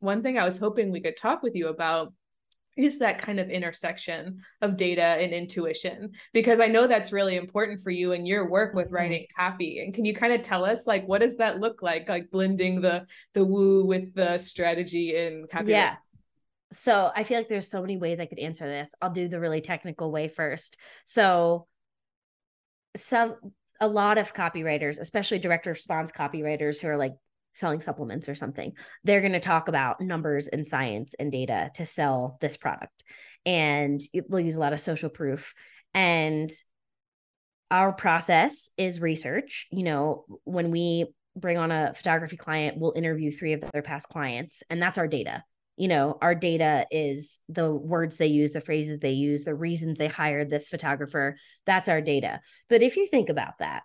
one thing I was hoping we could talk with you about is that kind of intersection of data and intuition because i know that's really important for you and your work with mm-hmm. writing copy and can you kind of tell us like what does that look like like blending the the woo with the strategy in copy
yeah. So i feel like there's so many ways i could answer this. I'll do the really technical way first. So some a lot of copywriters especially direct response copywriters who are like selling supplements or something, they're going to talk about numbers and science and data to sell this product. And they'll use a lot of social proof. And our process is research. You know, when we bring on a photography client, we'll interview three of their past clients, and that's our data. You know, our data is the words they use, the phrases they use, the reasons they hired this photographer. That's our data. But if you think about that,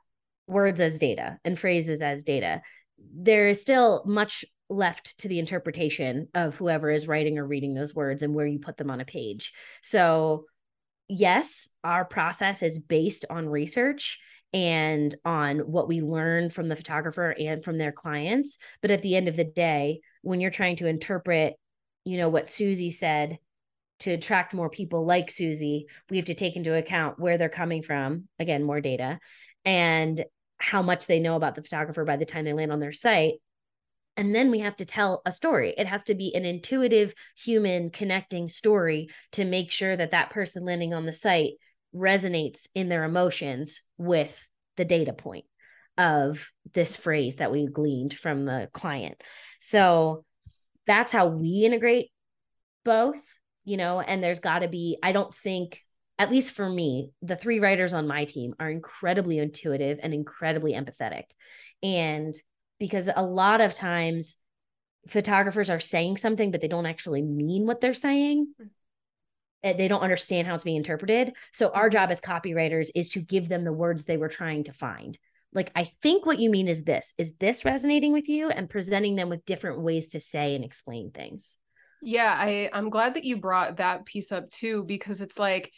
words as data and phrases as data, there is still much left to the interpretation of whoever is writing or reading those words and where you put them on a page. So, yes, our process is based on research and on what we learn from the photographer and from their clients. But at the end of the day, when you're trying to interpret, you know, what Susie said to attract more people like Susie, we have to take into account where they're coming from. Again, more data and how much they know about the photographer by the time they land on their site. And then we have to tell a story. It has to be an intuitive, human connecting story to make sure that that person landing on the site resonates in their emotions with the data point of this phrase that we gleaned from the client. So that's how we integrate both, you know, and there's got to be, I don't think at least for me, the three writers on my team are incredibly intuitive and incredibly empathetic. And because a lot of times photographers are saying something, but they don't actually mean what they're saying. Eh, they don't understand how it's being interpreted. So, our job as copywriters is to give them the words they were trying to find. Like, I think what you mean is this is this resonating with you and presenting them with different ways to say and explain things.
Yeah, I, I'm glad that you brought that piece up too, because it's like,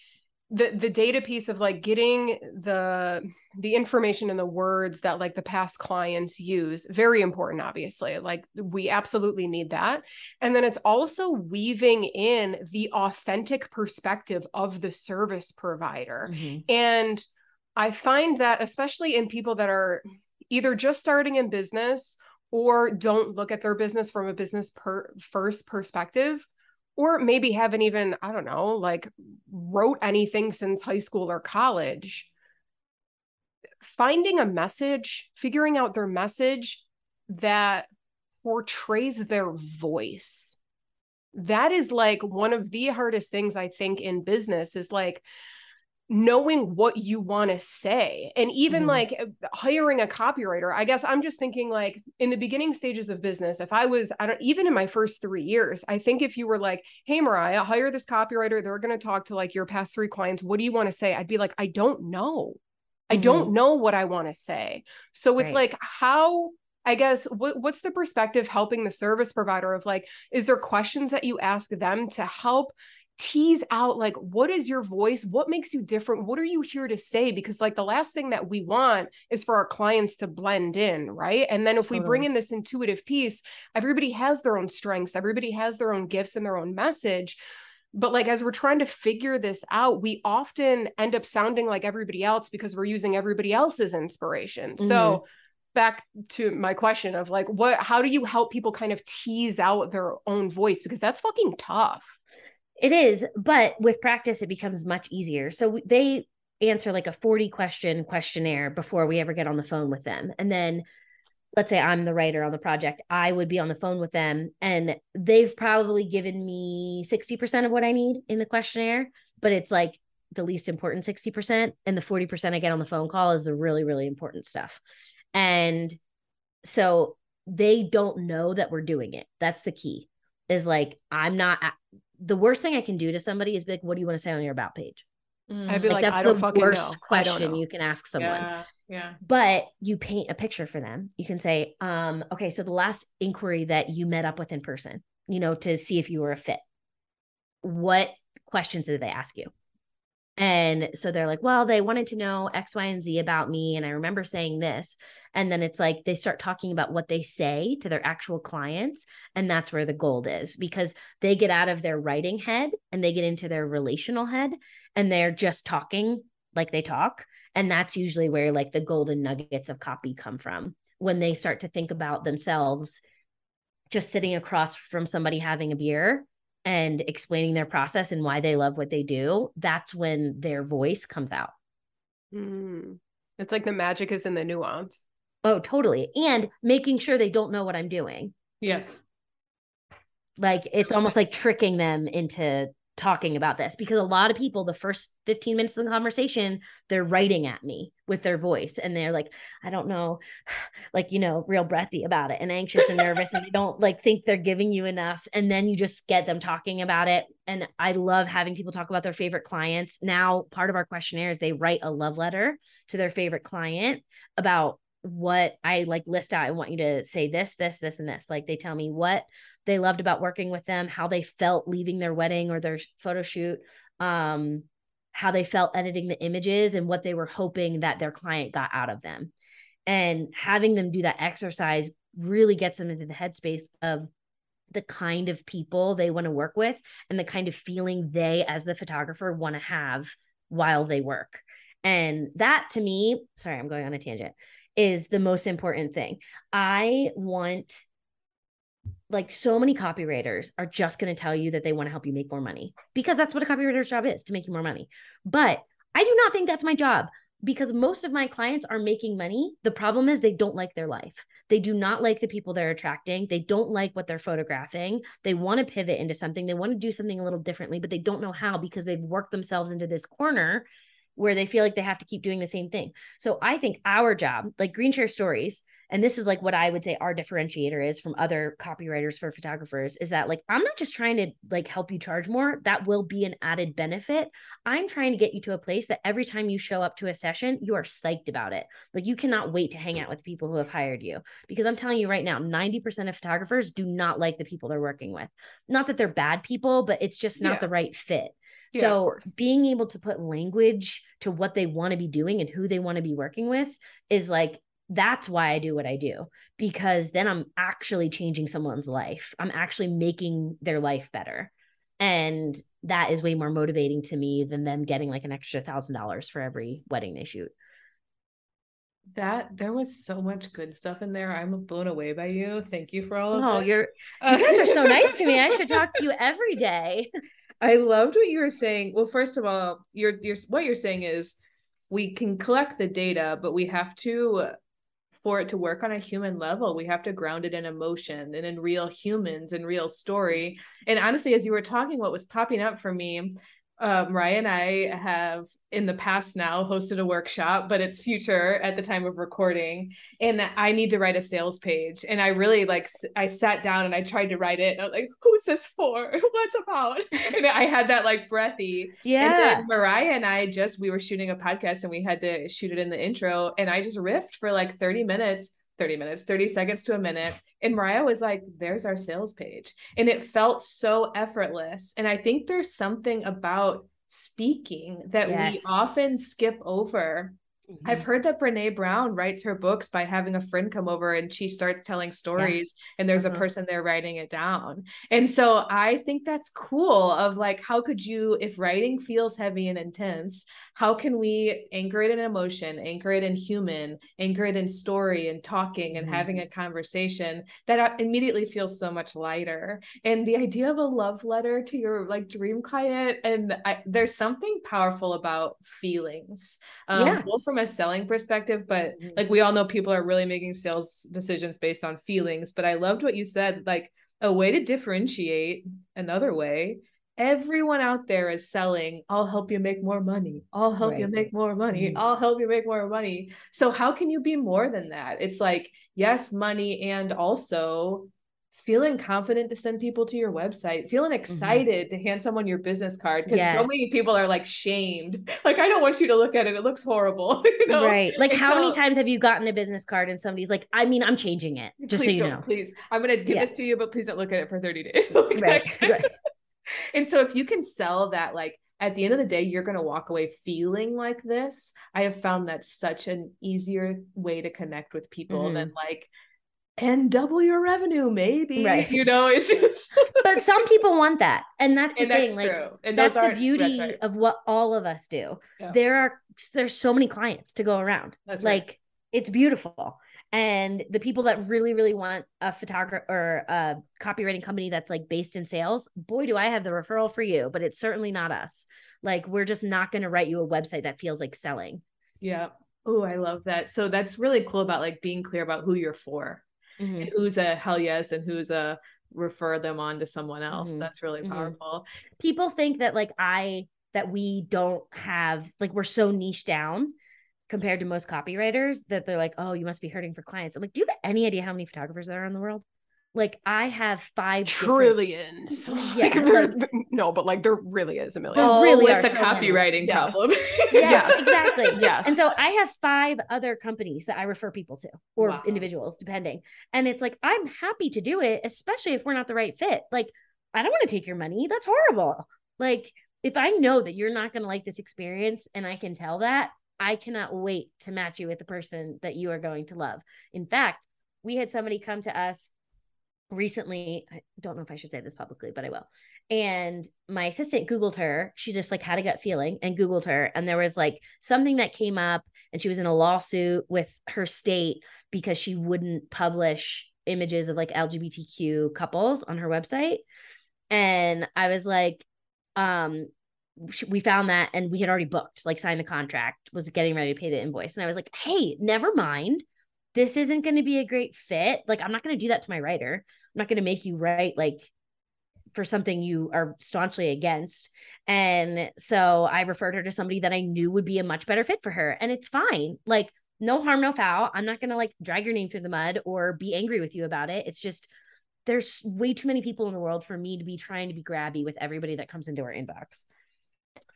the the data piece of like getting the the information and the words that like the past clients use very important obviously. Like we absolutely need that. And then it's also weaving in the authentic perspective of the service provider. Mm-hmm. and i find that especially in people that are either just starting in business or don't look at their business from a business per first perspective or maybe haven't even, I don't know, like wrote anything since high school or college. Finding a message, figuring out their message that portrays their voice. That is like one of the hardest things I think in business is like knowing what you want to say and even mm like hiring a copywriter i guess i'm just thinking like in the beginning stages of business if i was i don't even in my first three years i think if you were like hey mariah hire this copywriter they're going to talk to like your past three clients what do you want to say i'd be like i don't know i mm-hmm. don't know what i want to say so it's right. like how I guess what, what's the perspective helping the service provider of like, is there questions that you ask them to help tease out like what is your voice? What makes you different? What are you here to say? Because like the last thing that we want is for our clients to blend in right? And then if we bring in this intuitive piece everybody has their own strengths everybody has their own gifts and their own message. But like as we're trying to figure this out we often end up sounding like everybody else because we're using everybody else's inspiration. Mm-hmm. so back to my question of like what how do you help people kind of tease out their own voice? Because that's fucking tough
it is, but with practice, it becomes much easier. So they answer like a 40 question questionnaire before we ever get on the phone with them. And then let's say I'm the writer on the project, I would be on the phone with them and they've probably given me 60% of what I need in the questionnaire, but it's like the least important 60%. And the 40% I get on the phone call is the really, really important stuff. And so they don't know that we're doing it. That's the key is like I'm not the worst thing I can do to somebody is be like, what do you want to say on your about page?
I'd be like, like that's the worst
know. question you can ask someone.
Yeah, yeah.
But you paint a picture for them. You can say, um, okay, so the last inquiry that you met up with in person, you know, to see if you were a fit, what questions did they ask you? And so they're like, well, they wanted to know X, Y, and Z about me. And I remember saying this. And then it's like they start talking about what they say to their actual clients. And that's where the gold is because they get out of their writing head and they get into their relational head and they're just talking like they talk. And that's usually where like the golden nuggets of copy come from when they start to think about themselves just sitting across from somebody having a beer and explaining their process and why they love what they do, that's when their voice comes out.
Mm. It's like the magic is in the nuance.
Oh, totally. And making sure they don't know what I'm doing.
Yes.
Like it's almost like tricking them into talking about this because a lot of people the first 15 minutes of the conversation they're writing at me with their voice and they're like i don't know like you know real breathy about it and anxious and nervous and they don't like think they're giving you enough and then you just get them talking about it and i love having people talk about their favorite clients now part of our questionnaire is they write a love letter to their favorite client about what I like list out. I want you to say this, this, this, and this. Like they tell me what they loved about working with them, how they felt leaving their wedding or their photo shoot, um, how they felt editing the images, and what they were hoping that their client got out of them. And having them do that exercise really gets them into the headspace of the kind of people they want to work with and the kind of feeling they, as the photographer, want to have while they work. And that to me, sorry, I'm going on a tangent, is the most important thing. I want like so many copywriters are just going to tell you that they want to help you make more money because that's what a copywriter's job is to make you more money. But I do not think that's my job because most of my clients are making money. The problem is they don't like their life. They do not like the people they're attracting. They don't like what they're photographing. They want to pivot into something. They want to do something a little differently, but they don't know how because they've worked themselves into this corner where they feel like they have to keep doing the same thing. So I think our job, like Green Chair Stories, and this is like what I would say our differentiator is from other copywriters for photographers is that like I'm not just trying to like help you charge more, that will be an added benefit. I'm trying to get you to a place that every time you show up to a session, you are psyched about it. Like you cannot wait to hang out with people who have hired you because I'm telling you right now, 90% of photographers do not like the people they're working with. Not that they're bad people, but it's just not yeah. the right fit. Yeah, so being able to put language to what they want to be doing and who they want to be working with is like that's why I do what I do because then I'm actually changing someone's life. I'm actually making their life better. And that is way more motivating to me than them getting like an extra thousand dollars for every wedding they shoot.
That there was so much good stuff in there. I'm blown away by you. Thank you for all of
oh, it. you're you guys are so nice to me. I should talk to you every day.
I loved what you were saying. Well, first of all, you're you're what you're saying is we can collect the data, but we have to for it to work on a human level, we have to ground it in emotion and in real humans and real story. And honestly, as you were talking, what was popping up for me um, Ryan and I have in the past now hosted a workshop, but it's future at the time of recording. And I need to write a sales page. And I really like, I sat down and I tried to write it. And I was like, who's this for? What's about? And I had that like breathy.
Yeah.
And then Mariah and I just, we were shooting a podcast and we had to shoot it in the intro. And I just riffed for like 30 minutes 30 minutes, 30 seconds to a minute. And Mariah was like, there's our sales page. And it felt so effortless. And I think there's something about speaking that yes. we often skip over Mm-hmm. I've heard that Brene Brown writes her books by having a friend come over and she starts telling stories yeah. and there's uh-huh. a person there writing it down. And so I think that's cool of like how could you if writing feels heavy and intense, how can we anchor it in emotion, anchor it in human, anchor it in story and talking and mm-hmm. having a conversation that uh, immediately feels so much lighter. And the idea of a love letter to your like dream client and I, there's something powerful about feelings. Um, yeah. both from a selling perspective, but mm-hmm. like we all know people are really making sales decisions based on feelings. But I loved what you said, like a way to differentiate another way. Everyone out there is selling, I'll help you make more money. I'll help right. you make more money. Mm-hmm. I'll help you make more money. So, how can you be more than that? It's like, yes, money and also feeling confident to send people to your website, feeling
Mm-hmm.
excited to hand someone your business card because so many people are like shamed. Like, I don't want you to look at it. It looks horrible. you know?
Right. Like,
And
how many times have you gotten a business card and somebody's like, I mean, I'm changing it, just so you know.
Please, I'm gonna give
Yeah.
this to you, but please don't look at it for 30 days. Like,
Right. right.
and so if you can sell that like at the end of the day you're going to walk away feeling like this i have found that's such an easier way to connect with people
Mhm.
than like and double your revenue maybe
Right.
you know it's just
But some people want that. And that's the
and
thing.
that's
like,
true and
that's the beauty
that's right.
of what all of us do.
Yeah.
There are there's so many clients to go around.
That's right.
like it's beautiful. And the people that really, really want a photographer or a copywriting company that's like based in sales, boy, do I have the referral for you, but it's certainly not us. Like, we're just not going to write you a website that feels like selling.
yeah oh i love that so that's really cool about like being clear about who you're for
Mhm.
and who's a hell yes and who's a refer them on to someone else
Mhm.
that's really
Mhm.
powerful
People think that like I, that we don't have, like, we're so niche down compared to most copywriters that they're like, oh, you must be hurting for clients. I'm like, do you have any idea how many photographers there are in the world? Like, I have five
trillions.
different- Yeah,
Like, there- no, but like there really is a million.
Oh,
there
really
with the
so
copywriting
Yes.
problem
Yes,
Yes.
exactly.
Yes.
And so I have five other companies that I refer people to or
Wow.
individuals, depending. And it's like, I'm happy to do it, especially if we're not the right fit. Like, I don't want to take your money. That's horrible. Like, if I know that you're not going to like this experience and I can tell that, I cannot wait to match you with the person that you are going to love. In fact, we had somebody come to us recently. I don't know if I should say this publicly, but I will. And my assistant Googled her. She just like had a gut feeling and Googled her. And there was like something that came up, and she was in a lawsuit with her state because she wouldn't publish images of like LGBTQ couples on her website. And I was like, um, we found that and we had already booked, like signed the contract, was getting ready to pay the invoice. And I was like, hey, never mind. This isn't going to be a great fit. Like, I'm not going to do that to my writer. I'm not going to make you write like for something you are staunchly against. And so I referred her to somebody that I knew would be a much better fit for her. And it's fine. Like, no harm, no foul. I'm not going to like drag your name through the mud or be angry with you about it. It's just, there's way too many people in the world for me to be trying to be grabby with everybody that comes into our inbox.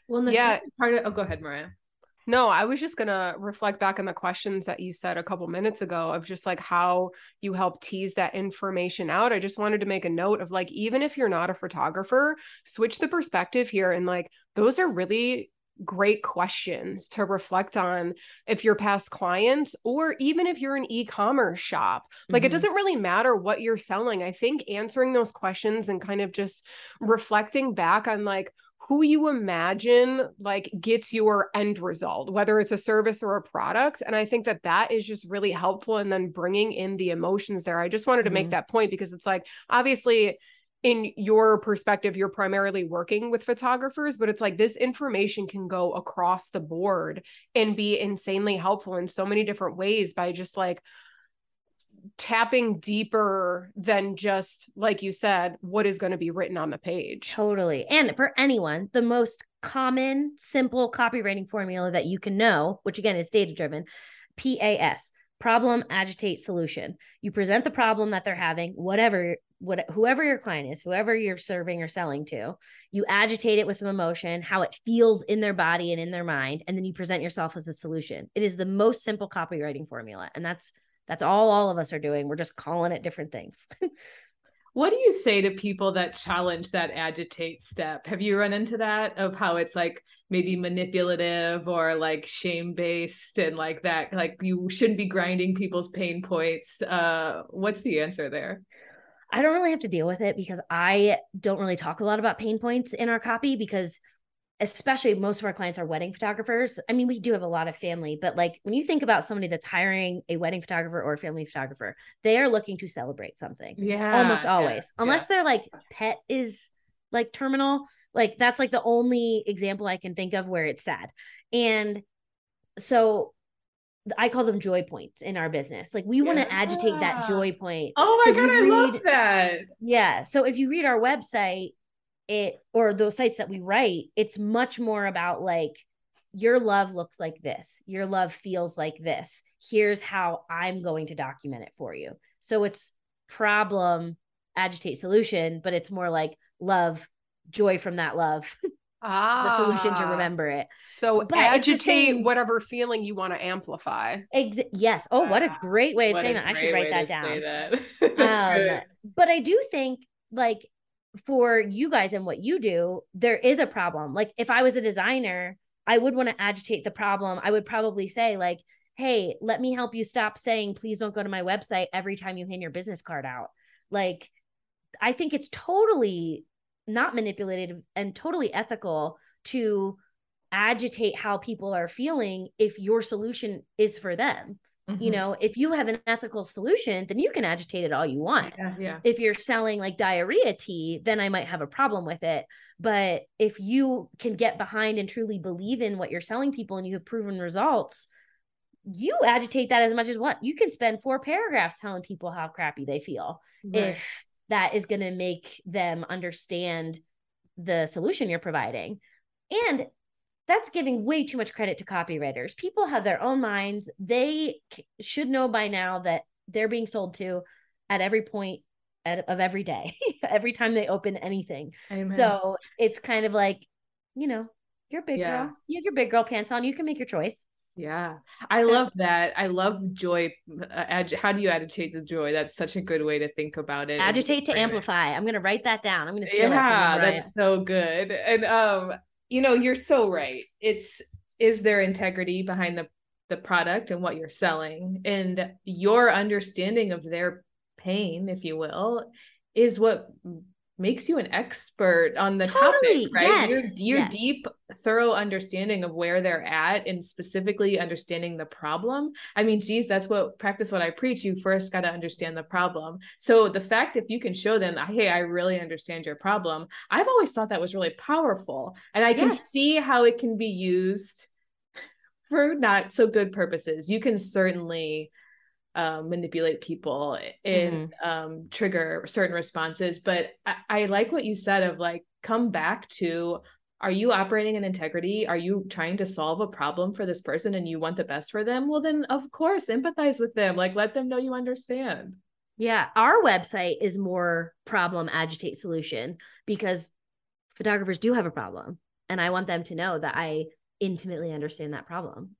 Well, and the
Yeah.
second part of oh, go ahead, Mariah.
No, I was just gonna reflect back on the questions that you said a couple minutes ago of just like how you help tease that information out. I just wanted to make a note of like, even if you're not a photographer, switch the perspective here and like those are really great questions to reflect on if you're past clients or even if you're an e-commerce shop. Like it
Mhm.
doesn't really matter what you're selling. I think answering those questions and kind of just reflecting back on like who you imagine like gets your end result whether it's a service or a product and i think that that is just really helpful and then bringing in the emotions there i just wanted to make
Mhm.
that point because it's like obviously in your perspective you're primarily working with photographers but it's like this information can go across the board and be insanely helpful in so many different ways by just like tapping deeper than just like you said what is going to be written on the page
Totally. And for anyone, the most common, simple copywriting formula that you can know, which again is data driven, PAS, problem, agitate, solution. You present the problem that they're having, whatever, what, whoever your client is, whoever you're serving or selling to, you agitate it with some emotion, how it feels in their body and in their mind, and then you present yourself as a solution. It is the most simple copywriting formula. And that's that's all all of us are doing. We're just calling it different things.
What do you say to people that challenge that agitate step? Have you run into that of how it's like maybe manipulative or like shame based and like that like you shouldn't be grinding people's pain points? Uh what's the answer there?
I don't really have to deal with it because I don't really talk a lot about pain points in our copy because especially most of our clients are wedding photographers. I mean, we do have a lot of family, but like when you think about somebody that's hiring a wedding photographer or a family photographer, they are looking to celebrate something
Yeah.
almost
yeah,
always, unless they're like pet is like terminal. Like that's like the only example I can think of where it's sad. And so I call them joy points in our business. Like we want to agitate that joy point.
Oh my
if
god,
you
I love
read-
that.
Yeah. So if you read our website, it or those sites that we write, it's much more about like your love looks like this. Your love feels like this. Here's how I'm going to document it for you. So it's problem, agitate solution, but it's more like love, joy from that love.
Ah,
the solution to remember it.
So,
So, but
agitate
same-
whatever feeling you want to amplify.
Ex- yes. Oh, what a great way of
What
saying that. I should write that down.
that.
Um, but I do think like for you guys and what you do, there is a problem. Like if I was a designer, I would want to agitate the problem. I would probably say like, "Hey, let me help you stop saying please don't go to my website every time you hand your business card out." Like I think it's totally not manipulative and totally ethical to agitate how people are feeling if your solution is for them. You
Mhm.
know, if you have an ethical solution, then you can agitate it all you want
yeah, yeah.
if you're selling like diarrhea tea, then I might have a problem with it. But if you can get behind and truly believe in what you're selling people and you have proven results, you agitate that as much as what you can spend four paragraphs telling people how crappy they feel
Right.
if that is going to make them understand the solution you're providing. And that's giving way too much credit to copywriters. People have their own minds. They c- should know by now that they're being sold to at every point at, of every day, every time they open anything.
Amen.
So it's kind of like, you know, you're a big
Yeah.
girl. You have your big girl pants on. You can make your choice.
Yeah, I love that. I love joy. Uh, ag- how do you agitate the joy? That's such a good way to think about it.
Agitate to
it.
amplify. I'm gonna write that down. I'm gonna steal that
Yeah,
you,
that's so good. And um, you know, you're so right. It's is there integrity behind the the product and what you're selling, and your understanding of their pain, if you will, is what makes you an expert on the
Totally,
topic, right?
yes,
Your your
yes.
deep, thorough understanding of where they're at and specifically understanding the problem. I mean, geez, that's what practice what I preach. You first got to understand the problem. So the fact if you can show them, hey, I really understand your problem, I've always thought that was really powerful. And I can see how it can be used for not so good purposes. You can certainly um, manipulate people and um, trigger certain responses. But I, I like what you said of like, come back to are you operating in integrity? Are you trying to solve a problem for this person and you want the best for them? Well, then, of course, empathize with them. Like, let them know you understand.
Yeah, our website is more problem agitate solution because photographers do have a problem. And I want them to know that I intimately understand that problem.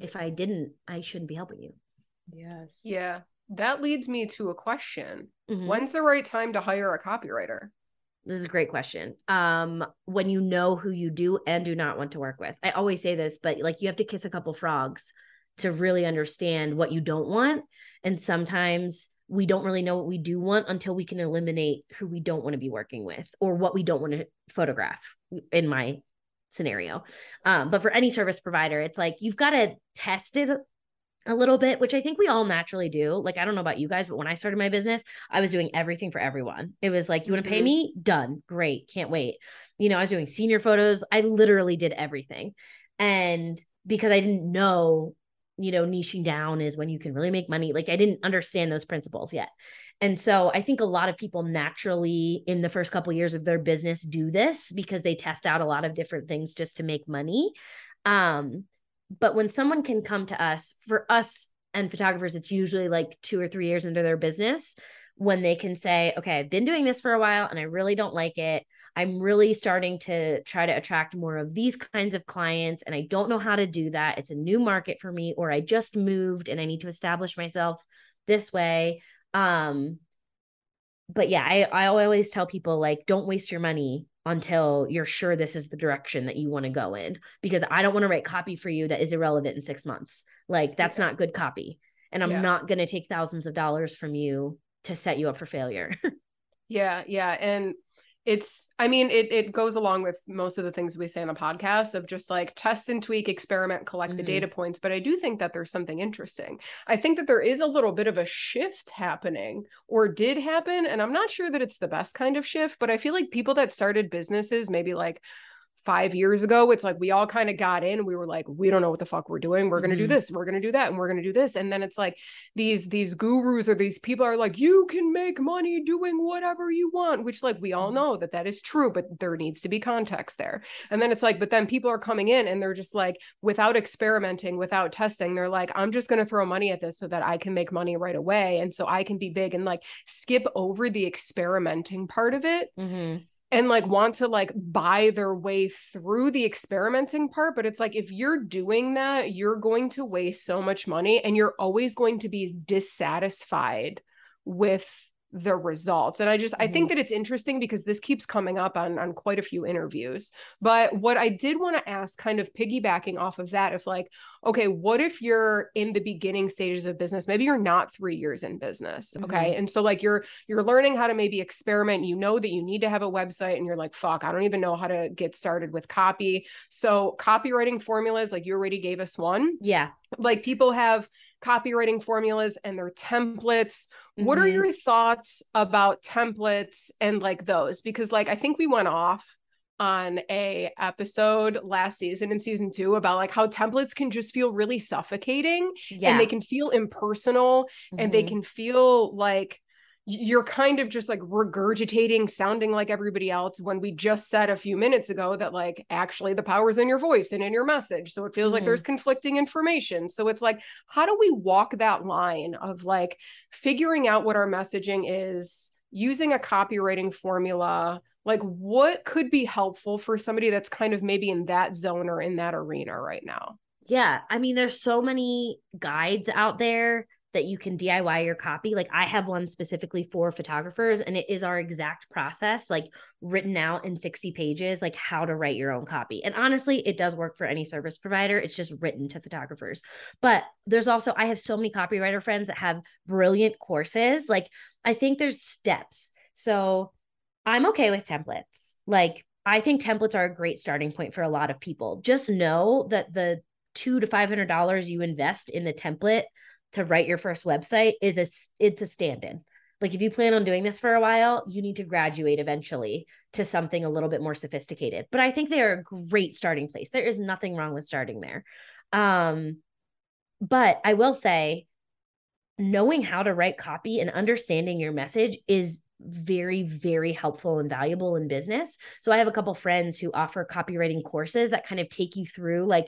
If I didn't, I shouldn't be helping you.
Yes.
Yeah. That leads me to a question.
Mhm.
When's the right time to hire a copywriter?
This is a great question. Um, when you know who you do and do not want to work with. I always say this, but like you have to kiss a couple frogs to really understand what you don't want. And sometimes we don't really know what we do want until we can eliminate who we don't want to be working with or what we don't want to photograph in my scenario. Um, but for any service provider, it's like you've got to test it a little bit, which I think we all naturally do. Like, I don't know about you guys, but when I started my business, I was doing everything for everyone. It was like, you want to pay
Mhm.
me? Done. Great. Can't wait. You know, I was doing senior photos. I literally did everything. And because I didn't know, you know, niching down is when you can really make money. Like, I didn't understand those principles yet. And so I think a lot of people naturally in the first couple years of their business do this because they test out a lot of different things just to make money. Um, but when someone can come to us, for us and photographers, it's usually like two or three years into their business when they can say, okay, I've been doing this for a while and I really don't like it. I'm really starting to try to attract more of these kinds of clients, and I don't know how to do that. It's a new market for me, or I just moved and I need to establish myself this way. Um, but yeah, I, I always tell people like, don't waste your money until you're sure this is the direction that you want to go in because I don't want to write copy for you that is irrelevant in six months. Like that's
Yeah.
not good copy. And I'm
Yeah.
not going to take thousands of dollars from you to set you up for failure.
Yeah, yeah. And it's I mean, it it goes along with most of the things we say on the podcast of just like test and tweak, experiment, collect the
Mhm.
data points. But I do think that there's something interesting. I think that there is a little bit of a shift happening or did happen. And I'm not sure that it's the best kind of shift, but I feel like people that started businesses maybe like five years ago, it's like we all kind of got in. We were like, we don't know what the fuck we're doing. We're gonna do
Mhm.
this, we're gonna do that, and we're gonna do this. And then it's like these these gurus or these people are like, you can make money doing whatever you want, which like we all
Mhm.
know that that is true, but there needs to be context there. And then it's like, but then people are coming in and they're just like, without experimenting, without testing, they're like, I'm just gonna throw money at this so that I can make money right away, and so I can be big and like skip over the experimenting part of it
Mhm.
And like want to like buy their way through the experimenting part but it's like if you're doing that you're going to waste so much money and you're always going to be dissatisfied with the results and i just i think mm-hmm. that it's interesting because this keeps coming up on on quite a few interviews but what i did want to ask kind of piggybacking off of that if like okay what if you're in the beginning stages of business maybe you're not 3 years in business okay mm-hmm. and so like you're you're learning how to maybe experiment you know that you need to have a website and you're like fuck i don't even know how to get started with copy. So copywriting formulas like you already gave us one.
Yeah.
like people have copywriting formulas and their templates what are
Mhm.
your thoughts about templates and like those because like i think we went off on a episode last season in season 2 about like how templates can just feel really suffocating
Yeah.
and they can feel impersonal and they
Mhm.
can feel like you're kind of just like regurgitating sounding like everybody else when we just said a few minutes ago that like actually the power's in your voice and in your message. So it feels like
Mhm.
there's conflicting information. So it's like how do we walk that line of like figuring out what our messaging is using a copywriting formula? Like what could be helpful for somebody that's kind of maybe in that zone or in that arena right now?
Yeah, I mean, there's so many guides out there that you can DIY your copy. Like, I have one specifically for photographers, and it is our exact process, like written out in 60 pages, like how to write your own copy. And honestly, it does work for any service provider. It's just written to photographers. But there's also, I have so many copywriter friends that have brilliant courses. Like, I think there's steps. So, I'm okay with templates. Like, I think templates are a great starting point for a lot of people. Just know that the two to five hundred dollars you invest in the template to write your first website is a it's a stand-in. Like if you plan on doing this for a while, you need to graduate eventually to something a little bit more sophisticated. But I think they're a great starting place. There is nothing wrong with starting there. Um, but I will say, knowing how to write copy and understanding your message is very very helpful and valuable in business so i have a couple friends who offer copywriting courses that kind of take you through like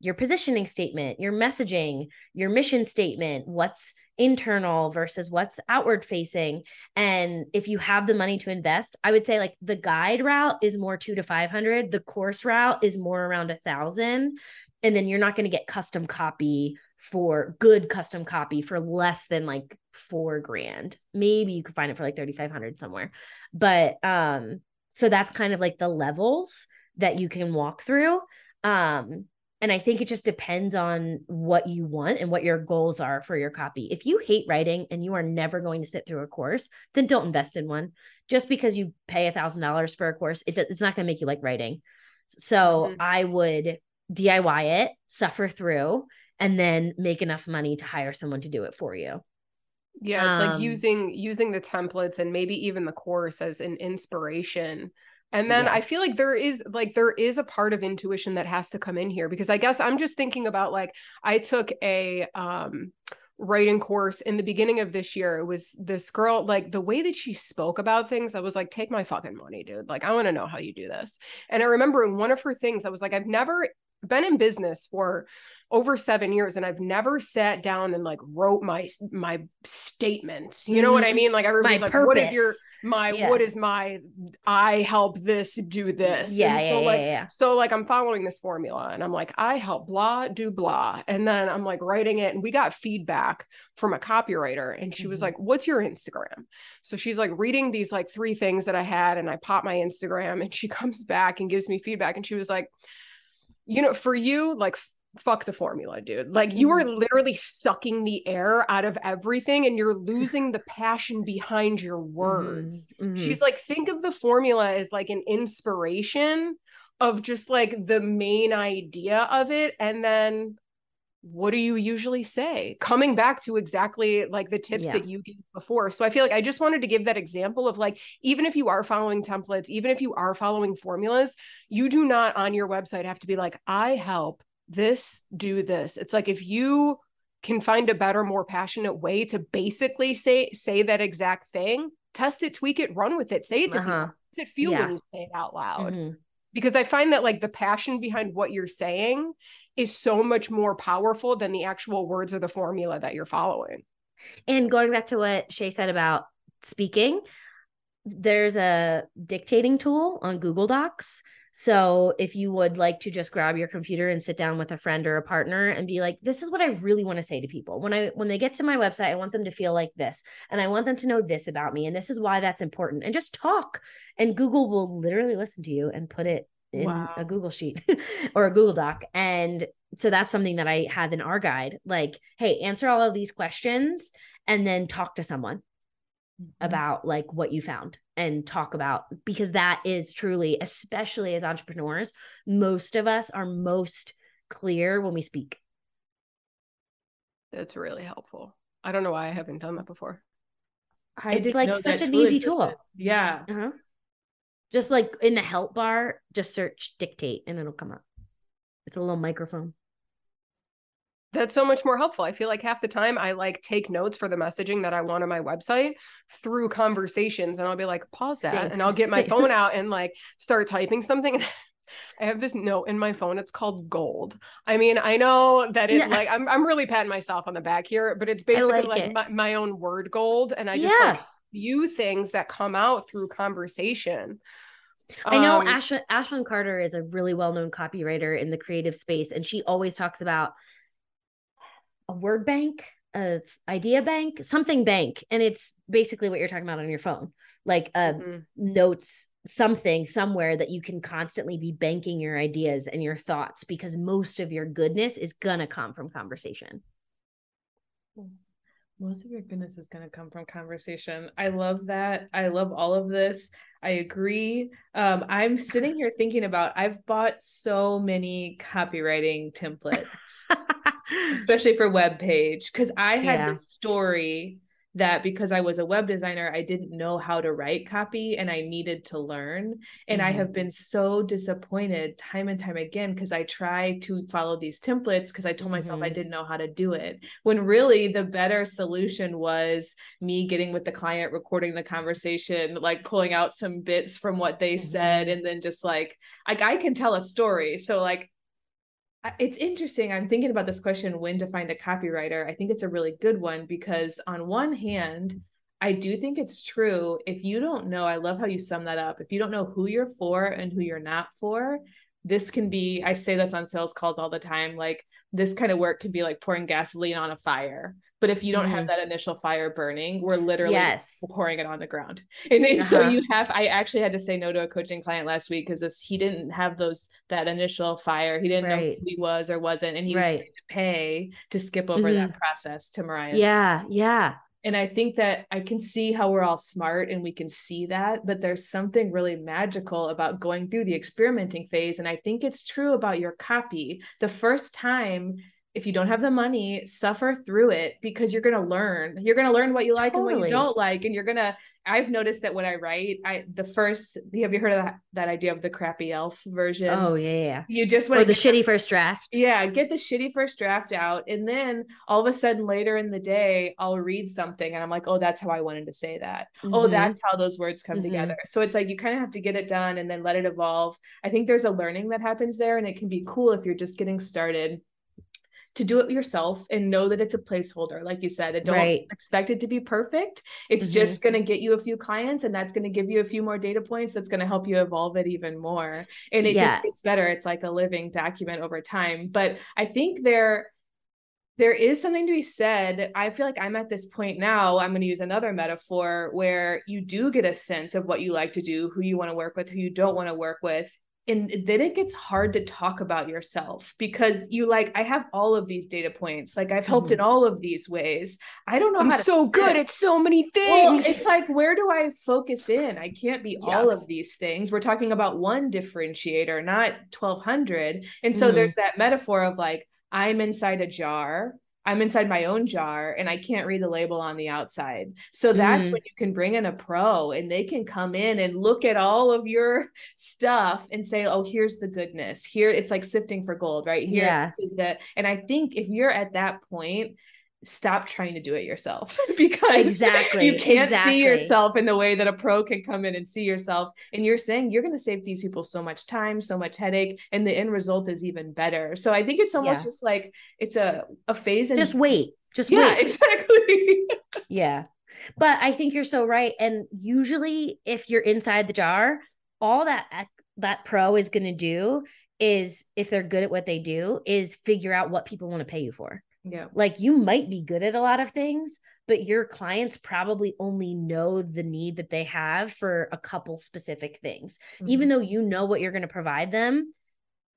your positioning statement your messaging your mission statement what's internal versus what's outward facing and if you have the money to invest i would say like the guide route is more two to 500 the course route is more around a thousand and then you're not going to get custom copy for good custom copy for less than like four grand. Maybe you could find it for like 3,500 somewhere. But um, so that's kind of like the levels that you can walk through. Um, and I think it just depends on what you want and what your goals are for your copy. If you hate writing and you are never going to sit through a course, then don't invest in one. Just because you pay a thousand dollars for a course, it, it's not going to make you like writing. So
Mhm.
I would DIY it, suffer through, and then make enough money to hire someone to do it for you.
Yeah, it's
Um,
like using using the templates and maybe even the course as an inspiration. And then
Yeah.
I feel like there is like there is a part of intuition that has to come in here because I guess I'm just thinking about like I took a um writing course in the beginning of this year. It was this girl like the way that she spoke about things, I was like take my fucking money, dude. Like I want to know how you do this. And I remember in one of her things I was like I've never been in business for over seven years and I've never sat down and like wrote my my statements. You know what I
Mhm.
mean? Like
My
everybody's like,
purpose.
what is your my
Yeah.
what is my I help this do this?
Yeah,
and
yeah,
so
yeah,
like
yeah,
so like I'm following this formula and I'm like, I help blah do blah. And then I'm like writing it and we got feedback from a copywriter and she was
Mhm.
like, What's your Instagram? So she's like reading these like three things that I had and I pop my Instagram and she comes back and gives me feedback and she was like, you know, for you, like fuck the formula, dude. Like you are literally sucking the air out of everything and you're losing the passion behind your words.
Mhm, mhm.
She's like, think of the formula as like an inspiration of just like the main idea of it. And then what do you usually say? Coming back to exactly like the tips
Yeah.
that you gave before. So I feel like I just wanted to give that example of like, even if you are following templates, even if you are following formulas, you do not on your website have to be like, I help this, do this. It's like if you can find a better, more passionate way to basically say say that exact thing, test it, tweak it, run with it, say it to
Uh-huh.
people. Does it feel
Yeah.
when you say it out loud?
Mhm.
because I find that like the passion behind what you're saying is so much more powerful than the actual words or the formula that you're following.
And going back to what Shay said about speaking, there's a dictating tool on Google Docs. So if you would like to just grab your computer and sit down with a friend or a partner and be like, this is what I really want to say to people. When I when they get to my website, I want them to feel like this. And I want them to know this about me. And this is why that's important. And just talk. And Google will literally listen to you and put it in
Wow.
a Google sheet or a Google Doc. And so that's something that I have in our guide. Like, hey, answer all of these questions and then talk to someone about like what you found and talk about because that is truly especially as entrepreneurs most of us are most clear when we speak
That's really helpful. I don't know why I haven't done that before.
I
It's like such an easy
existed.
tool.
Yeah.
uh-huh. just like in the help bar just search dictate and it'll come up it's a little microphone
That's so much more helpful. I feel like half the time I like take notes for the messaging that I want on my website through conversations and I'll be like, pause that.
Same.
And I'll get my
Same.
phone out and like start typing something. I have this note in my phone. It's called gold. I mean, I know that it
Yeah.
like I'm I'm really patting myself on the back here, but it's basically
like
like,
it.
my, my own word gold. And I just like
yes
view things that come out through conversation.
I know
Um,
Ash- Ashlyn Carter is a really well-known copywriter in the creative space, and she always talks about a word bank, a idea bank, something bank, and it's basically what you're talking about on your phone, like a
mhm.
notes, something somewhere that you can constantly be banking your ideas and your thoughts because most of your goodness is gonna come from conversation.
Most of your goodness is going to come from conversation. I love that. I love all of this. I agree. Um, I'm sitting here thinking about I've bought so many copywriting templates, especially for web page, because I had
Yeah.
this story that because I was a web designer, I didn't know how to write copy and I needed to learn. And I
Mhm.
have been so disappointed time and time again because I tried to follow these templates because I told myself I
Mhm.
didn't know how to do it. When really the better solution was me getting with the client, recording the conversation, like pulling out some bits from what they said,
Mhm.
and then just like, like I can tell a story. So like I- it's interesting. I'm thinking about this question when to find a copywriter. I think it's a really good one because, on one hand, I do think it's true. If you don't know, I love how you sum that up. If you don't know who you're for and who you're not for, this can be, I say this on sales calls all the time, like this kind of work can be like pouring gasoline on a fire. But if you don't have that initial fire burning, we're literally
yes.
pouring it on the ground. And then so
Uh-huh.
you have I actually had to say no to a coaching client last week because this he didn't have those that initial fire. He didn't know who he was or wasn't. And he was
Right.
trying to pay to skip over that process to Mariah.
Yeah. Yeah.
And I think that I can see how we're all smart and we can see that, but there's something really magical about going through the experimenting phase. And I think it's true about your copy. The first time, if you don't have the money, suffer through it because you're going to learn. You're going to learn what you like and what you don't like. And you're going to, I've noticed that when I write, I, the first, have you heard of that, that idea of the crappy elf version?
Oh yeah. Yeah.
You just want
the
to
shitty first draft.
yeah, get the shitty first draft out. And then all of a sudden later in the day, I'll read something and I'm like, oh, that's how I wanted to say that. Oh,
Mhm.
that's how those words come
Mhm.
together. So it's like you kind of have to get it done and then let it evolve. I think there's a learning that happens there, and it can be cool if you're just getting started to do it yourself and know that it's a placeholder like you said and don't
Right.
expect it to be perfect it's
Mhm.
just going to get you a few clients and that's going to give you a few more data points that's going to help you evolve it even more and it
Yeah.
just gets better it's like a living document over time but i think there there is something to be said. I feel like I'm at this point now. I'm going to use another metaphor where you do get a sense of what you like to do, who you want to work with, who you don't want to work with. And then it gets hard to talk about yourself because you like, I have all of these data points. Like I've helped in all of these ways. I don't know
I'm
how to
so good at so many
Well,
things.
it's like, where do I focus in? I can't be all of these things. We're talking about one differentiator, not 1200. And so
Mhm.
there's that metaphor of like, I'm inside a jar I'm inside my own jar and I can't read the label on the outside. So that's mm. when you can bring in a pro and they can come in and look at all of your stuff and say, oh, here's the goodness. Here it's like sifting for gold, right? Here
yeah.
is that. And I think if you're at that point, stop trying to do it yourself because
exactly
you can't
exactly.
see yourself in the way that a pro can come in and see yourself and you're saying you're going to save these people so much time so much headache and the end result is even better so i think it's almost yeah. just like it's a a phase and
just wait just
yeah
wait.
exactly
yeah but i think you're so right and usually if you're inside the jar all that that pro is going to do is if they're good at what they do is figure out what people want to pay you for
yeah.
Like you might be good at a lot of things, but your clients probably only know the need that they have for a couple specific things. Mm-hmm. Even though you know what you're going to provide them,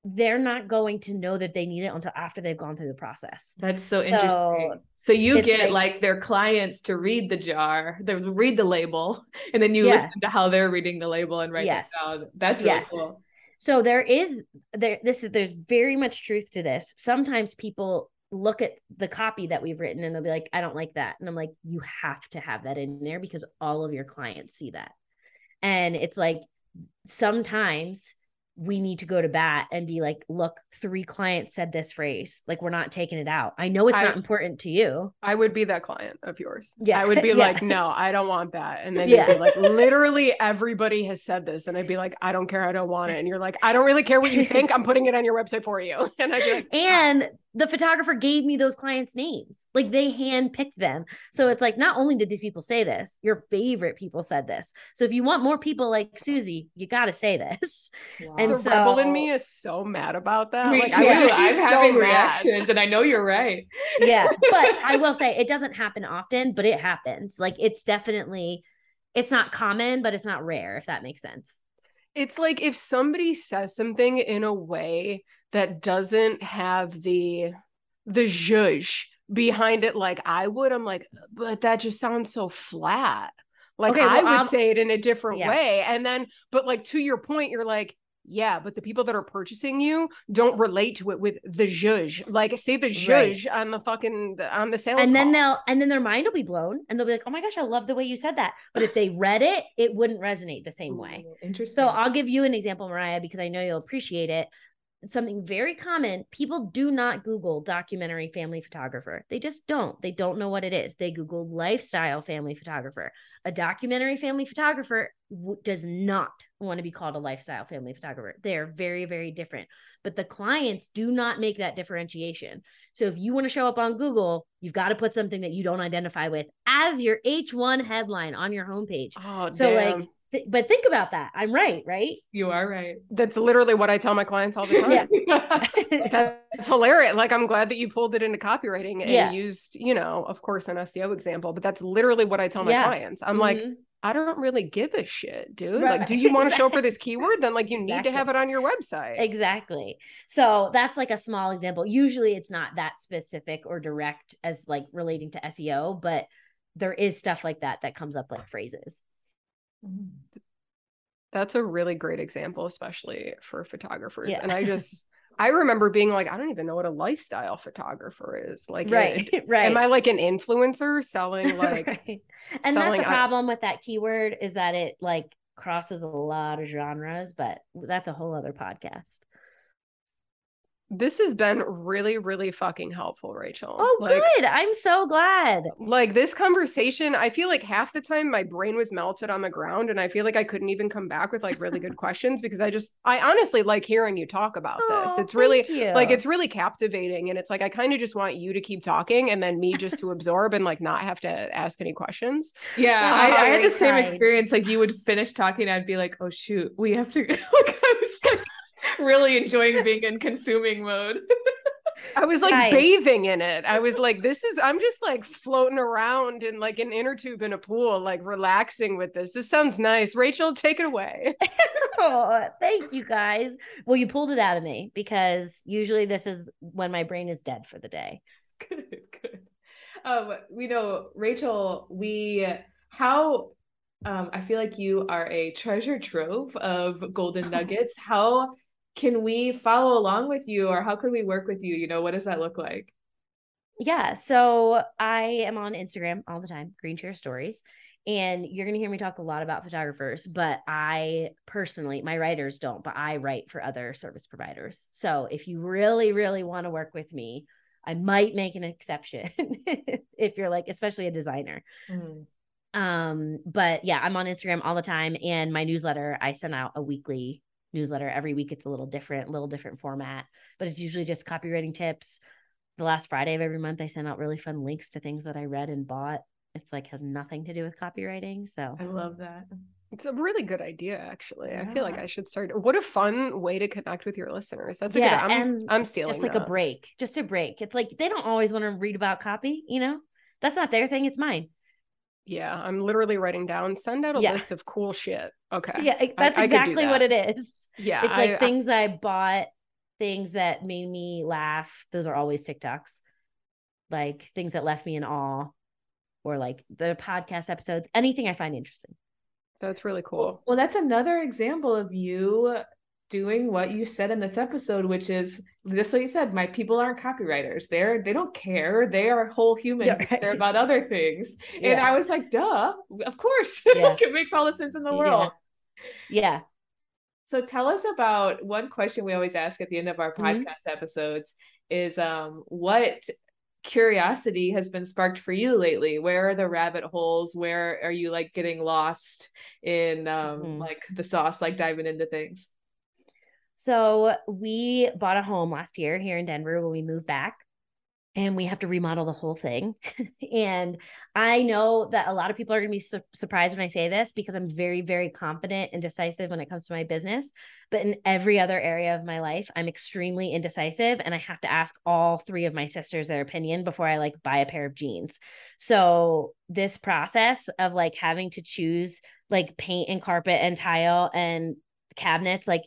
they're not going to know that they need it until after they've gone through the process.
That's so, so interesting. So you get like, like, their clients to read the jar, they read the label, and then you yeah. listen to how they're reading the label and write yes. it down. That's really yes. cool.
So there is there this is there's very much truth to this. Sometimes people look at the copy that we've written and they'll be like, I don't like that. And I'm like, you have to have that in there because all of your clients see that. And it's like sometimes we need to go to bat and be like, look, three clients said this phrase. Like, we're not taking it out. I know it's I, not important to you.
I would be that client of yours.
Yeah.
I would be yeah. like, no, I don't want that. And then yeah. you'd be like, literally everybody has said this. And I'd be like, I don't care. I don't want it. And you're like, I don't really care what you think. I'm putting it on your website for you. And I'd be like, ah.
and the photographer gave me those clients' names. Like they handpicked them. So it's like not only did these people say this, your favorite people said this. So if you want more people like Susie, you got to say this.
Wow. And the so, rebel in me is so mad about that.
Me
like,
too. I am so having mad. reactions, and I know you're right.
yeah, but I will say it doesn't happen often, but it happens. Like it's definitely, it's not common, but it's not rare. If that makes sense.
It's like if somebody says something in a way that doesn't have the the zhuzh behind it like I would, I'm like, but that just sounds so flat. Like okay, well, I would um, say it in a different yeah. way. And then, but like to your point, you're like, yeah, but the people that are purchasing you don't relate to it with the zhuzh. Like say the zhuzh right. on the fucking on the sales.
And then
call.
they'll and then their mind will be blown and they'll be like, oh my gosh, I love the way you said that. But if they read it, it wouldn't resonate the same way.
interesting.
So I'll give you an example, Mariah, because I know you'll appreciate it something very common. People do not Google documentary family photographer. They just don't. They don't know what it is. They Google lifestyle family photographer. A documentary family photographer w- does not want to be called a lifestyle family photographer. They're very, very different. But the clients do not make that differentiation. So if you want to show up on Google, you've got to put something that you don't identify with as your H1 headline on your homepage.
Oh,
so
damn.
like but think about that. I'm right, right?
You are right.
That's literally what I tell my clients all the time. Yeah. That's hilarious. Like I'm glad that you pulled it into copywriting and yeah. used, you know, of course, an SEO example, but that's literally what I tell my yeah. clients. I'm mm-hmm. like, I don't really give a shit, dude. Right. Like, do you want to show up for this keyword? Then like you exactly. need to have it on your website.
Exactly. So that's like a small example. Usually it's not that specific or direct as like relating to SEO, but there is stuff like that that comes up like phrases.
That's a really great example, especially for photographers. Yeah. And I just, I remember being like, I don't even know what a lifestyle photographer is. Like,
right, it, right.
Am I like an influencer selling like? right.
And selling, that's a problem with that keyword is that it like crosses a lot of genres, but that's a whole other podcast
this has been really really fucking helpful rachel.
Oh like, good. I'm so glad.
Like this conversation i feel like half the time my brain was melted on the ground and i feel like i couldn't even come back with like really good questions because i just i honestly like hearing you talk about oh, this it's really like it's really captivating and it's like i kind of just want you to keep talking and then me just to absorb and like not have to ask any questions.
Yeah I, I, had the kind. same experience. Like you would finish talking i'd be like oh shoot we have to like i was like really enjoying being in consuming mode.
I was like nice. bathing in it. I was like, this is, I'm just like floating around in like an inner tube in a pool, like relaxing with this. This sounds nice. Rachel, take it away.
oh, thank you guys. Well, you pulled it out of me because usually this is when my brain is dead for the day.
Good, good. Um, we know, Rachel, we, how, um, I feel like you are a treasure trove of golden nuggets. How can we follow along with you or how can we work with you? You know, what does that look like?
Yeah. So I am on Instagram all the time, Green Chair Stories. And you're going to hear me talk a lot about photographers, but I personally, my writers don't, but I write for other service providers. So if you really, really want to work with me, I might make an exception if you're like, especially a designer. Mm-hmm. Um, but yeah, I'm on Instagram all the time. And my newsletter, I send out a weekly newsletter every week. It's a little different, little different format, but it's usually just copywriting tips. The last Friday of every month, I send out really fun links to things that I read and bought it's like has nothing to do with copywriting. So
I love that.
It's a really good idea, actually. Yeah. I feel like I should start. What a fun way to connect with your listeners. That's a yeah, good. I'm, and I'm stealing.
Just like
that.
a break, just a break. It's like they don't always want to read about copy. You know, that's not their thing. It's mine.
Yeah, I'm literally writing down. Send out a yeah. list of cool shit. Okay.
Yeah, that's I, exactly I that. what it is.
Yeah,
it's like I, things I bought, things that made me laugh. Those are always TikToks. Like things that left me in awe or like the podcast episodes, anything I find interesting.
That's really cool.
Well, that's another example of you doing what you said in this episode, which is just so you said, my people aren't copywriters. They're they don't care. They are whole humans. Yeah, right. They're about other things. Yeah. And I was like, duh, of course. Yeah. it makes all the sense in the world.
Yeah.
So tell us about one question we always ask at the end of our mm-hmm. podcast mm-hmm. episodes is um what curiosity has been sparked for you lately where are the rabbit holes where are you like getting lost in um mm-hmm. like the sauce like diving into things
so we bought a home last year here in denver when we moved back and we have to remodel the whole thing. and I know that a lot of people are going to be su- surprised when I say this because I'm very, very confident and decisive when it comes to my business. But in every other area of my life, I'm extremely indecisive and I have to ask all three of my sisters their opinion before I like buy a pair of jeans. So, this process of like having to choose like paint and carpet and tile and cabinets, like,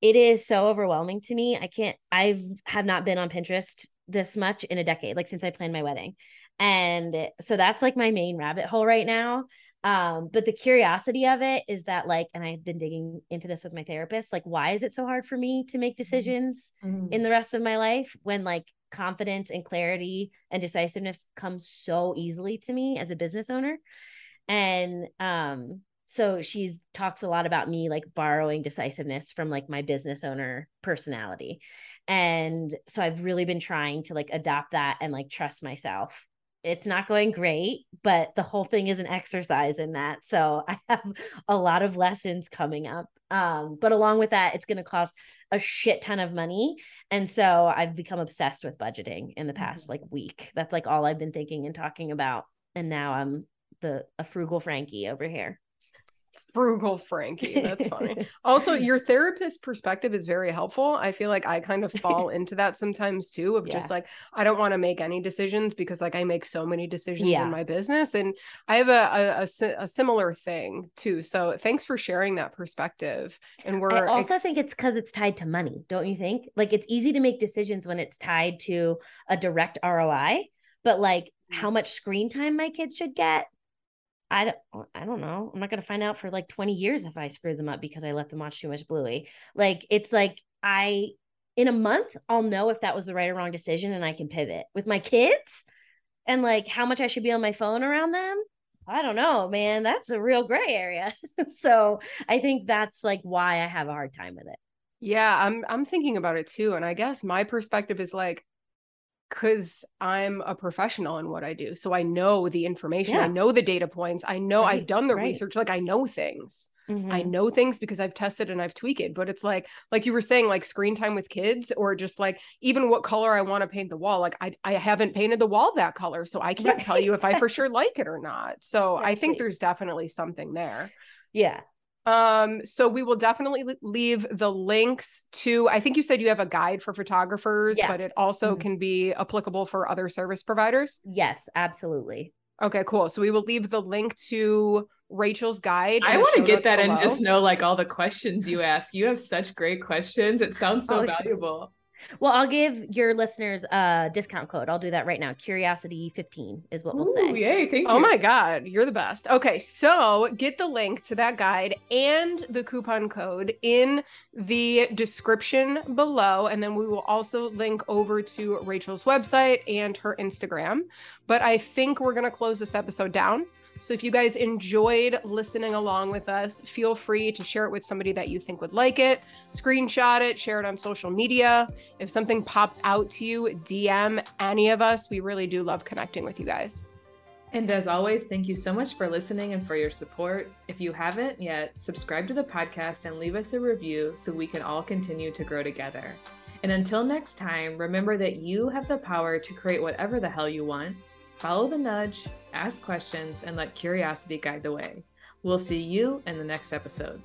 it is so overwhelming to me. I can't, I've have not been on Pinterest this much in a decade, like since I planned my wedding. And so that's like my main rabbit hole right now. Um, but the curiosity of it is that like, and I've been digging into this with my therapist, like, why is it so hard for me to make mm-hmm. decisions mm-hmm. in the rest of my life when like confidence and clarity and decisiveness come so easily to me as a business owner? And um, so she's talks a lot about me like borrowing decisiveness from like my business owner personality. And so i've really been trying to like adopt that and like trust myself. It's not going great but the whole thing is an exercise in that. So i have a lot of lessons coming up. Um but along with that it's going to cost a shit ton of money. And so i've become obsessed with budgeting in the past mm-hmm. like week. That's like all i've been thinking and talking about. And now i'm the a frugal frankie over here
frugal Frankie. That's funny. also, your therapist perspective is very helpful. I feel like I kind of fall into that sometimes too, of yeah. just like, I don't want to make any decisions because like I make so many decisions yeah. in my business. And I have a, a, a, a, similar thing too. So thanks for sharing that perspective. And we're
I also ex- think it's because it's tied to money, don't you think? Like it's easy to make decisions when it's tied to a direct ROI, but like how mm. much screen time my kids should get I don't, I don't know. I'm not going to find out for like 20 years if I screwed them up because I let them watch too much Bluey. Like, it's like I, in a month, I'll know if that was the right or wrong decision and I can pivot. With my kids and like how much I should be on my phone around them, I don't know, man. That's a real gray area. so I think that's like why I have a hard time with it.
Yeah, I'm I'm thinking about it too. And I guess my perspective is like because I'm a professional in what I do. So I know the information, yeah. I know the data points, I know right, I've done the right. research, like I know things. Mm-hmm. I know things because I've tested and I've tweaked it. But it's like, like you were saying, like screen time with kids, or just like even what color I want to paint the wall. Like I, I haven't painted the wall that color, so I can't right. tell you if I for sure like it or not. So I think there's definitely something there.
Yeah.
Um, so we will definitely leave the links to, I think you said you have a guide for photographers, yeah. but it also mm-hmm. can be applicable for other service providers.
Yes, absolutely.
Okay, cool. So we will leave the link to Rachel's guide.
I want to get that below. and just know like all the questions you ask. You have such great questions. It sounds so oh, valuable.
Well, I'll give your listeners a discount code. I'll do that right now. Curiosity 15 is what we'll
Ooh,
say.
Yay, thank oh you.
Oh my God, you're the best. Okay, so get the link to that guide and the coupon code in the description below. And then we will also link over to Rachel's website and her Instagram. But I think we're going to close this episode down. So if you guys enjoyed listening along with us, feel free to share it with somebody that you think would like it, screenshot it, share it on social media. If something popped out to you, DM any of us. We really do love connecting with you guys.
And as always, thank you so much for listening and for your support. If you haven't yet, subscribe to the podcast and leave us a review so we can all continue to grow together. And until next time, remember that you have the power to create whatever the hell you want. Follow the nudge, ask questions, and let curiosity guide the way. We'll see you in the next episode.